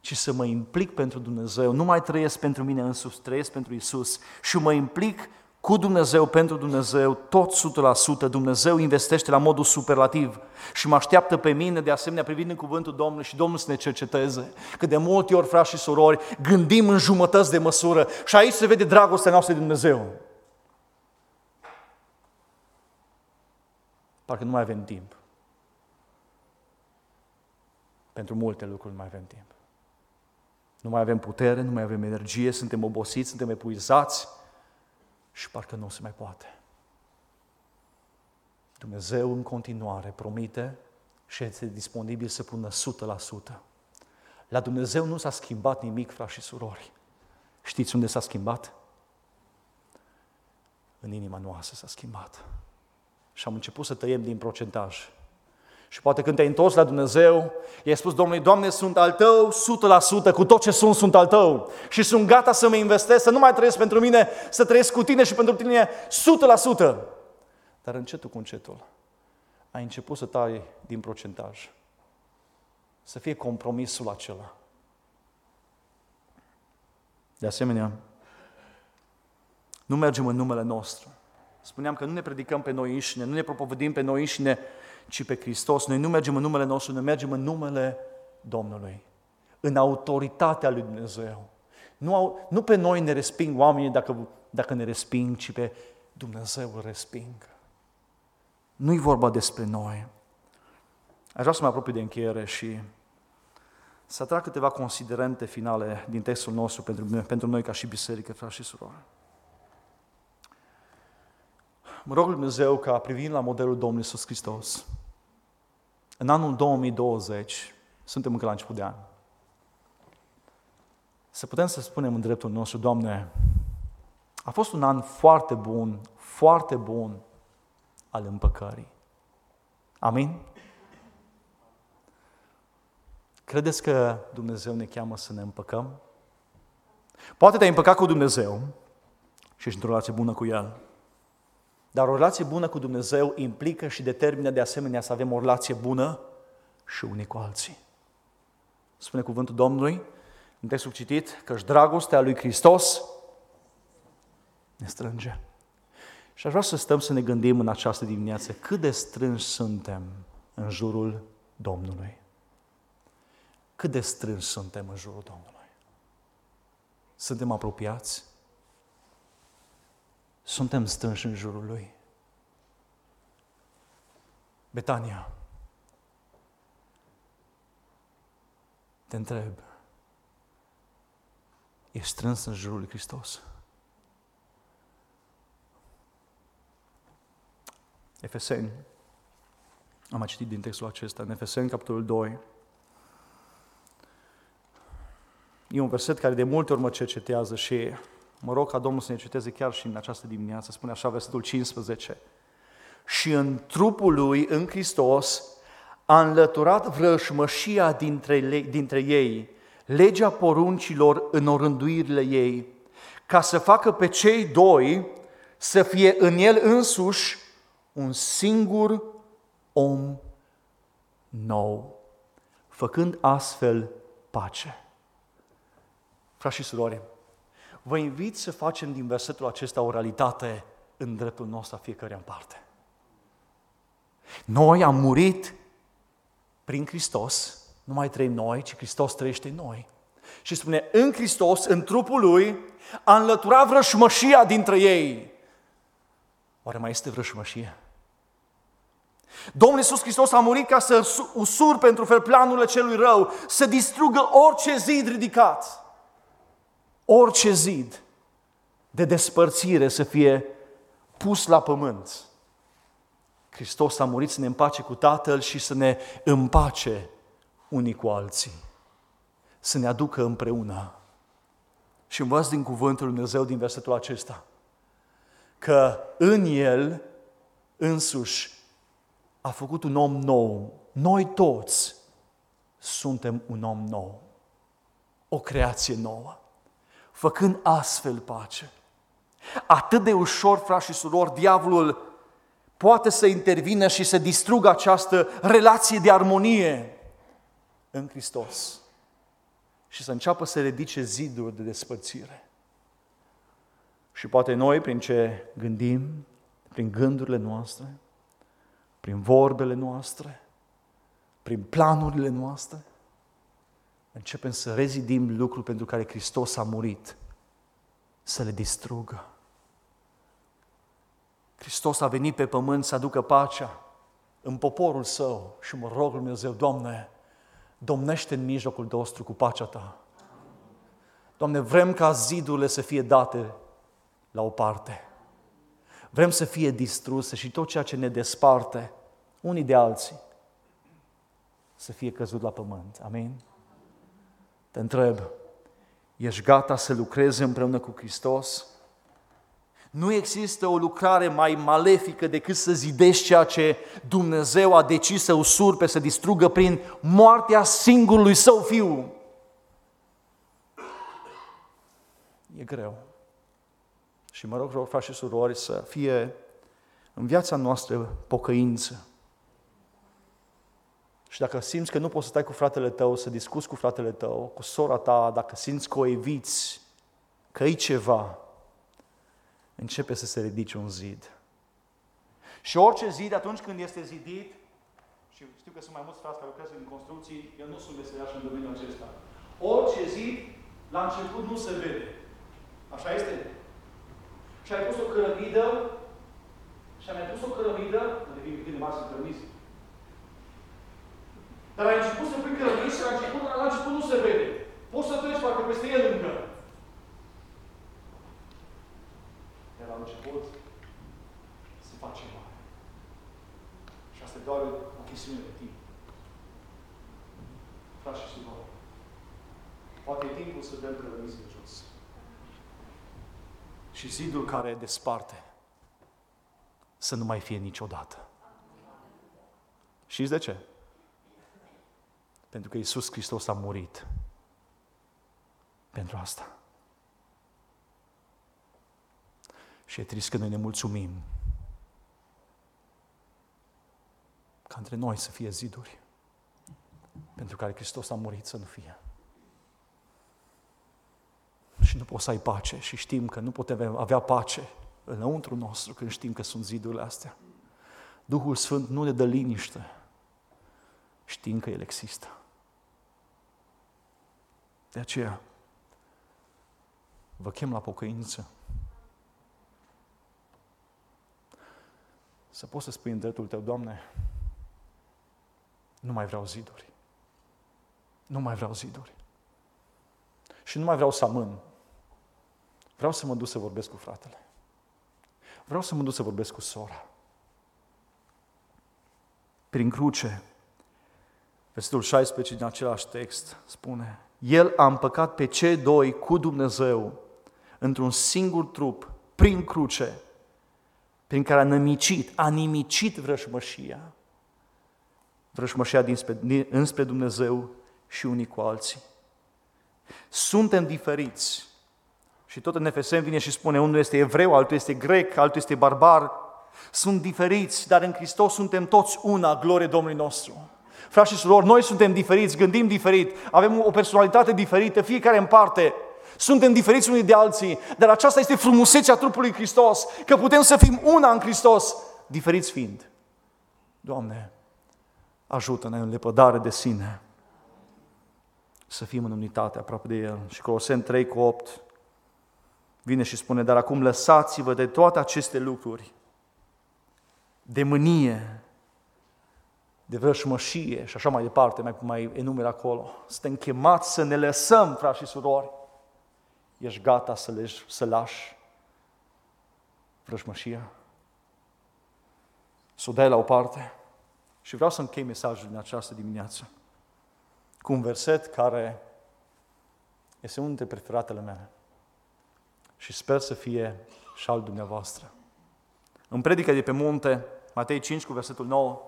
ci să mă implic pentru Dumnezeu. Nu mai trăiesc pentru mine însuși, trăiesc pentru Isus și mă implic cu Dumnezeu, pentru Dumnezeu, tot 100%, Dumnezeu investește la modul superlativ și mă așteaptă pe mine, de asemenea, privind în cuvântul Domnului și Domnul să ne cerceteze. Că de multe ori, frați și surori, gândim în jumătăți de măsură și aici se vede dragostea noastră de Dumnezeu. Parcă nu mai avem timp. Pentru multe lucruri nu mai avem timp. Nu mai avem putere, nu mai avem energie, suntem obosiți, suntem epuizați și parcă nu se mai poate. Dumnezeu în continuare promite și este disponibil să pună 100%. La Dumnezeu nu s-a schimbat nimic, frați și surori. Știți unde s-a schimbat? În inima noastră s-a schimbat. Și am început să tăiem din procentaj. Și poate când te-ai întors la Dumnezeu, i-ai spus Domnului, Doamne, sunt al Tău 100%, cu tot ce sunt, sunt al Tău. Și sunt gata să mă investesc, să nu mai trăiesc pentru mine, să trăiesc cu Tine și pentru Tine 100%. Dar încetul cu încetul ai început să tai din procentaj. Să fie compromisul acela. De asemenea, nu mergem în numele nostru. Spuneam că nu ne predicăm pe noi înșine, nu ne propovădim pe noi înșine, ci pe Hristos. Noi nu mergem în numele nostru, noi mergem în numele Domnului, în autoritatea lui Dumnezeu. Nu, au, nu pe noi ne resping oamenii dacă, dacă ne resping, ci pe Dumnezeu îl resping. Nu-i vorba despre noi. Aș vrea să mă apropii de încheiere și să atrag câteva considerente finale din textul nostru pentru, pentru noi ca și biserică, frați și surori. Mă rog Lui Dumnezeu ca privind la modelul Domnului Iisus Hristos, în anul 2020, suntem încă la început de an, să putem să spunem în dreptul nostru, Doamne, a fost un an foarte bun, foarte bun al împăcării. Amin? Credeți că Dumnezeu ne cheamă să ne împăcăm? Poate te-ai împăcat cu Dumnezeu și ești într-o relație bună cu El. Dar o relație bună cu Dumnezeu implică și determină de asemenea să avem o relație bună și unii cu alții. Spune cuvântul Domnului în textul citit că și dragostea lui Hristos ne strânge. Și aș vrea să stăm să ne gândim în această dimineață cât de strânși suntem în jurul Domnului. Cât de strânși suntem în jurul Domnului. Suntem apropiați? Suntem strânși în jurul Lui. Betania, te întreb, ești strâns în jurul lui Hristos? Efeseni, am mai citit din textul acesta, în Efeseni, capitolul 2, E un verset care de multe ori mă cercetează și Mă rog ca Domnul să ne citeze chiar și în această dimineață, spune așa versetul 15. Și în trupul lui, în Hristos, a înlăturat vrășmășia dintre, dintre ei, legea poruncilor în orânduirile ei, ca să facă pe cei doi să fie în el însuși un singur om nou, făcând astfel pace. Frați și surori, vă invit să facem din versetul acesta o realitate în dreptul nostru a fiecare în parte. Noi am murit prin Hristos, nu mai trăim noi, ci Hristos trăiește în noi. Și spune, în Hristos, în trupul Lui, a înlăturat vrășmășia dintre ei. Oare mai este vrășmășie? Domnul Iisus Hristos a murit ca să usur pentru fel planurile celui rău, să distrugă orice zid ridicat, orice zid de despărțire să fie pus la pământ. Hristos a murit să ne împace cu Tatăl și să ne împace unii cu alții, să ne aducă împreună. Și învăț din cuvântul Lui Dumnezeu din versetul acesta, că în El însuși a făcut un om nou. Noi toți suntem un om nou, o creație nouă, făcând astfel pace. Atât de ușor, frați și surori, diavolul poate să intervină și să distrugă această relație de armonie în Hristos și să înceapă să ridice ziduri de despărțire. Și poate noi, prin ce gândim, prin gândurile noastre, prin vorbele noastre, prin planurile noastre, începem să rezidim lucruri pentru care Hristos a murit, să le distrugă. Hristos a venit pe pământ să aducă pacea în poporul său și mă rog Lui Dumnezeu, Doamne, domnește în mijlocul nostru cu pacea Ta. Doamne, vrem ca zidurile să fie date la o parte. Vrem să fie distruse și tot ceea ce ne desparte unii de alții să fie căzut la pământ. Amin? Te întreb, ești gata să lucrezi împreună cu Hristos? Nu există o lucrare mai malefică decât să zidești ceea ce Dumnezeu a decis să usurpe, să distrugă prin moartea singurului său fiu. E greu. Și mă rog, rog, frați și surori, să fie în viața noastră pocăință. Și dacă simți că nu poți să stai cu fratele tău, să discuți cu fratele tău, cu sora ta, dacă simți că o eviți, că e ceva, începe să se ridice un zid. Și orice zid, atunci când este zidit, și știu că sunt mai mulți frați care lucrează în construcții, eu nu sunt meseriaș în domeniul acesta. Orice zid, la început nu se vede. Așa este? Și ai pus o cărămidă, și ai mai pus o cărămidă, nu devin cât de mari sunt cărămizi, dar ai început să pui cărămizi și la început, la început nu se vede. Poți să treci parcă peste el încă. Iar la început se face mare. Și asta e doar o chestiune de timp. Frați și surori, poate e timpul să dăm cărămizi în jos. Și zidul care desparte să nu mai fie niciodată. Știți de ce? Pentru că Isus Hristos a murit pentru asta. Și e trist că noi ne mulțumim ca între noi să fie ziduri pentru care Hristos a murit să nu fie. Și nu poți să ai pace și știm că nu putem avea pace înăuntru nostru când știm că sunt zidurile astea. Duhul Sfânt nu ne dă liniște. Știm că El există. De aceea, vă chem la pocăință. Să poți să spui în dreptul tău, Doamne, nu mai vreau ziduri. Nu mai vreau ziduri. Și nu mai vreau să amân. Vreau să mă duc să vorbesc cu fratele. Vreau să mă duc să vorbesc cu sora. Prin cruce, versetul 16 din același text spune, el a împăcat pe cei doi cu Dumnezeu într-un singur trup, prin cruce, prin care a nimicit, a nimicit vrășmășia. Vrășmășia dinspre, înspre Dumnezeu și unii cu alții. Suntem diferiți. Și tot în Efesem vine și spune, unul este evreu, altul este grec, altul este barbar. Sunt diferiți, dar în Hristos suntem toți una, glorie Domnului nostru. Frați și surori, noi suntem diferiți, gândim diferit, avem o personalitate diferită, fiecare în parte. Suntem diferiți unii de alții, dar aceasta este frumusețea trupului Hristos, că putem să fim una în Hristos, diferiți fiind. Doamne, ajută-ne în lepădare de sine să fim în unitate aproape de El. Și Coloseni 3 cu 8 vine și spune, dar acum lăsați-vă de toate aceste lucruri, de mânie, de vrășmășie și așa mai departe, mai, mai enumer acolo. Suntem chemați să ne lăsăm, frați și surori. Ești gata să, le, să lași vrășmășia? Să o dai la o parte? Și vreau să închei mesajul din această dimineață cu un verset care este unul dintre preferatele mele. Și sper să fie și al dumneavoastră. În predica de pe munte, Matei 5 cu versetul 9,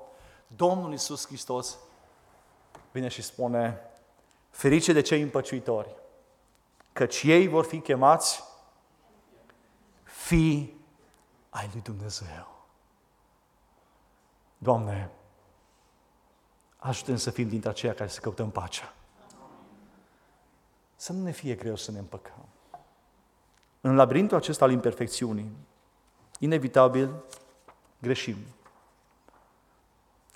Domnul Iisus Hristos vine și spune, ferice de cei împăciuitori, căci ei vor fi chemați fi ai lui Dumnezeu. Doamne, ajută să fim dintre aceia care să căutăm pacea. Să nu ne fie greu să ne împăcăm. În labirintul acesta al imperfecțiunii, inevitabil greșim.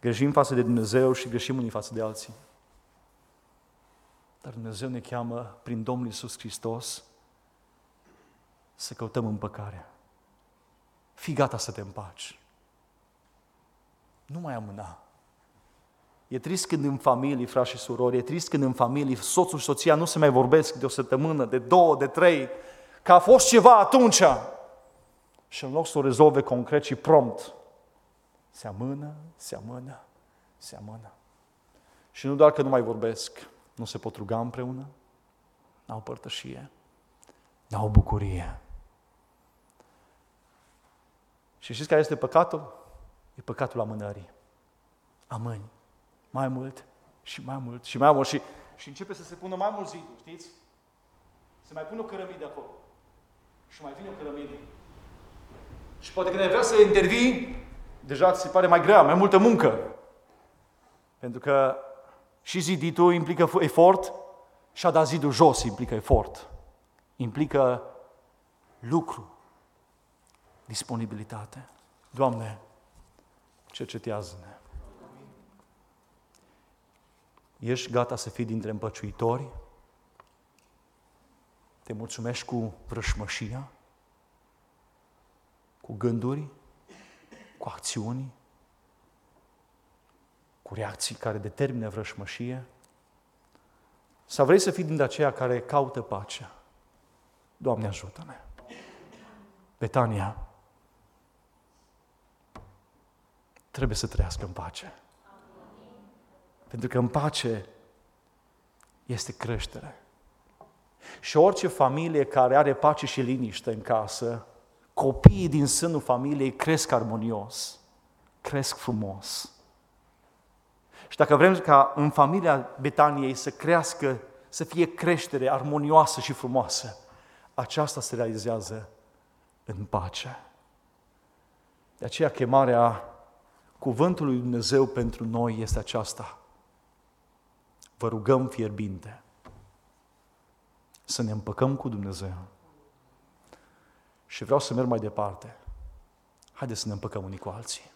Greșim față de Dumnezeu și greșim unii față de alții. Dar Dumnezeu ne cheamă prin Domnul Iisus Hristos să căutăm împăcarea. Fii gata să te împaci. Nu mai amâna. E trist când în familie, frați și surori, e trist când în familie soțul și soția nu se mai vorbesc de o săptămână, de două, de trei, că a fost ceva atunci. Și în loc să o rezolve concret și prompt, se amână, se amână, se amână. Și nu doar că nu mai vorbesc, nu se pot ruga împreună, n-au părtășie, n-au bucurie. Și știți care este păcatul? E păcatul amânării. Amâni. Mai mult și mai mult și mai mult. Și, și începe să se pună mai mult ziduri, știți? Se mai pune o cărămidă acolo. Și mai vine o cărămidă. Și poate când ai vrea să intervii, deja ți se pare mai grea, mai multă muncă. Pentru că și ziditul implică efort și a da zidul jos implică efort. Implică lucru, disponibilitate. Doamne, cercetează-ne. Ești gata să fii dintre împăciuitori? Te mulțumești cu vrășmășia? Cu gânduri? Cu acțiuni? Cu reacții care determină vrășmășie? Sau vrei să fii dintre aceia care caută pacea? Doamne ajută-ne! Betania trebuie să trăiască în pace. Pentru că în pace este creștere. Și orice familie care are pace și liniște în casă, copiii din sânul familiei cresc armonios, cresc frumos. Și dacă vrem ca în familia Betaniei să crească, să fie creștere armonioasă și frumoasă, aceasta se realizează în pace. De aceea chemarea cuvântului lui Dumnezeu pentru noi este aceasta. Vă rugăm fierbinte să ne împăcăm cu Dumnezeu. Și vreau să merg mai departe. Haideți să ne împăcăm unii cu alții.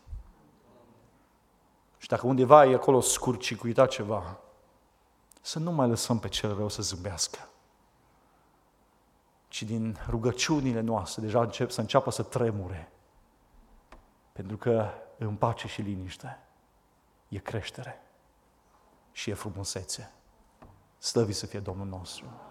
Și dacă undeva e acolo scurcicuitat ceva, să nu mai lăsăm pe cel rău să zâmbească, ci din rugăciunile noastre deja încep să înceapă să tremure. Pentru că în pace și liniște e creștere și e frumusețe. Slăvi să fie Domnul nostru!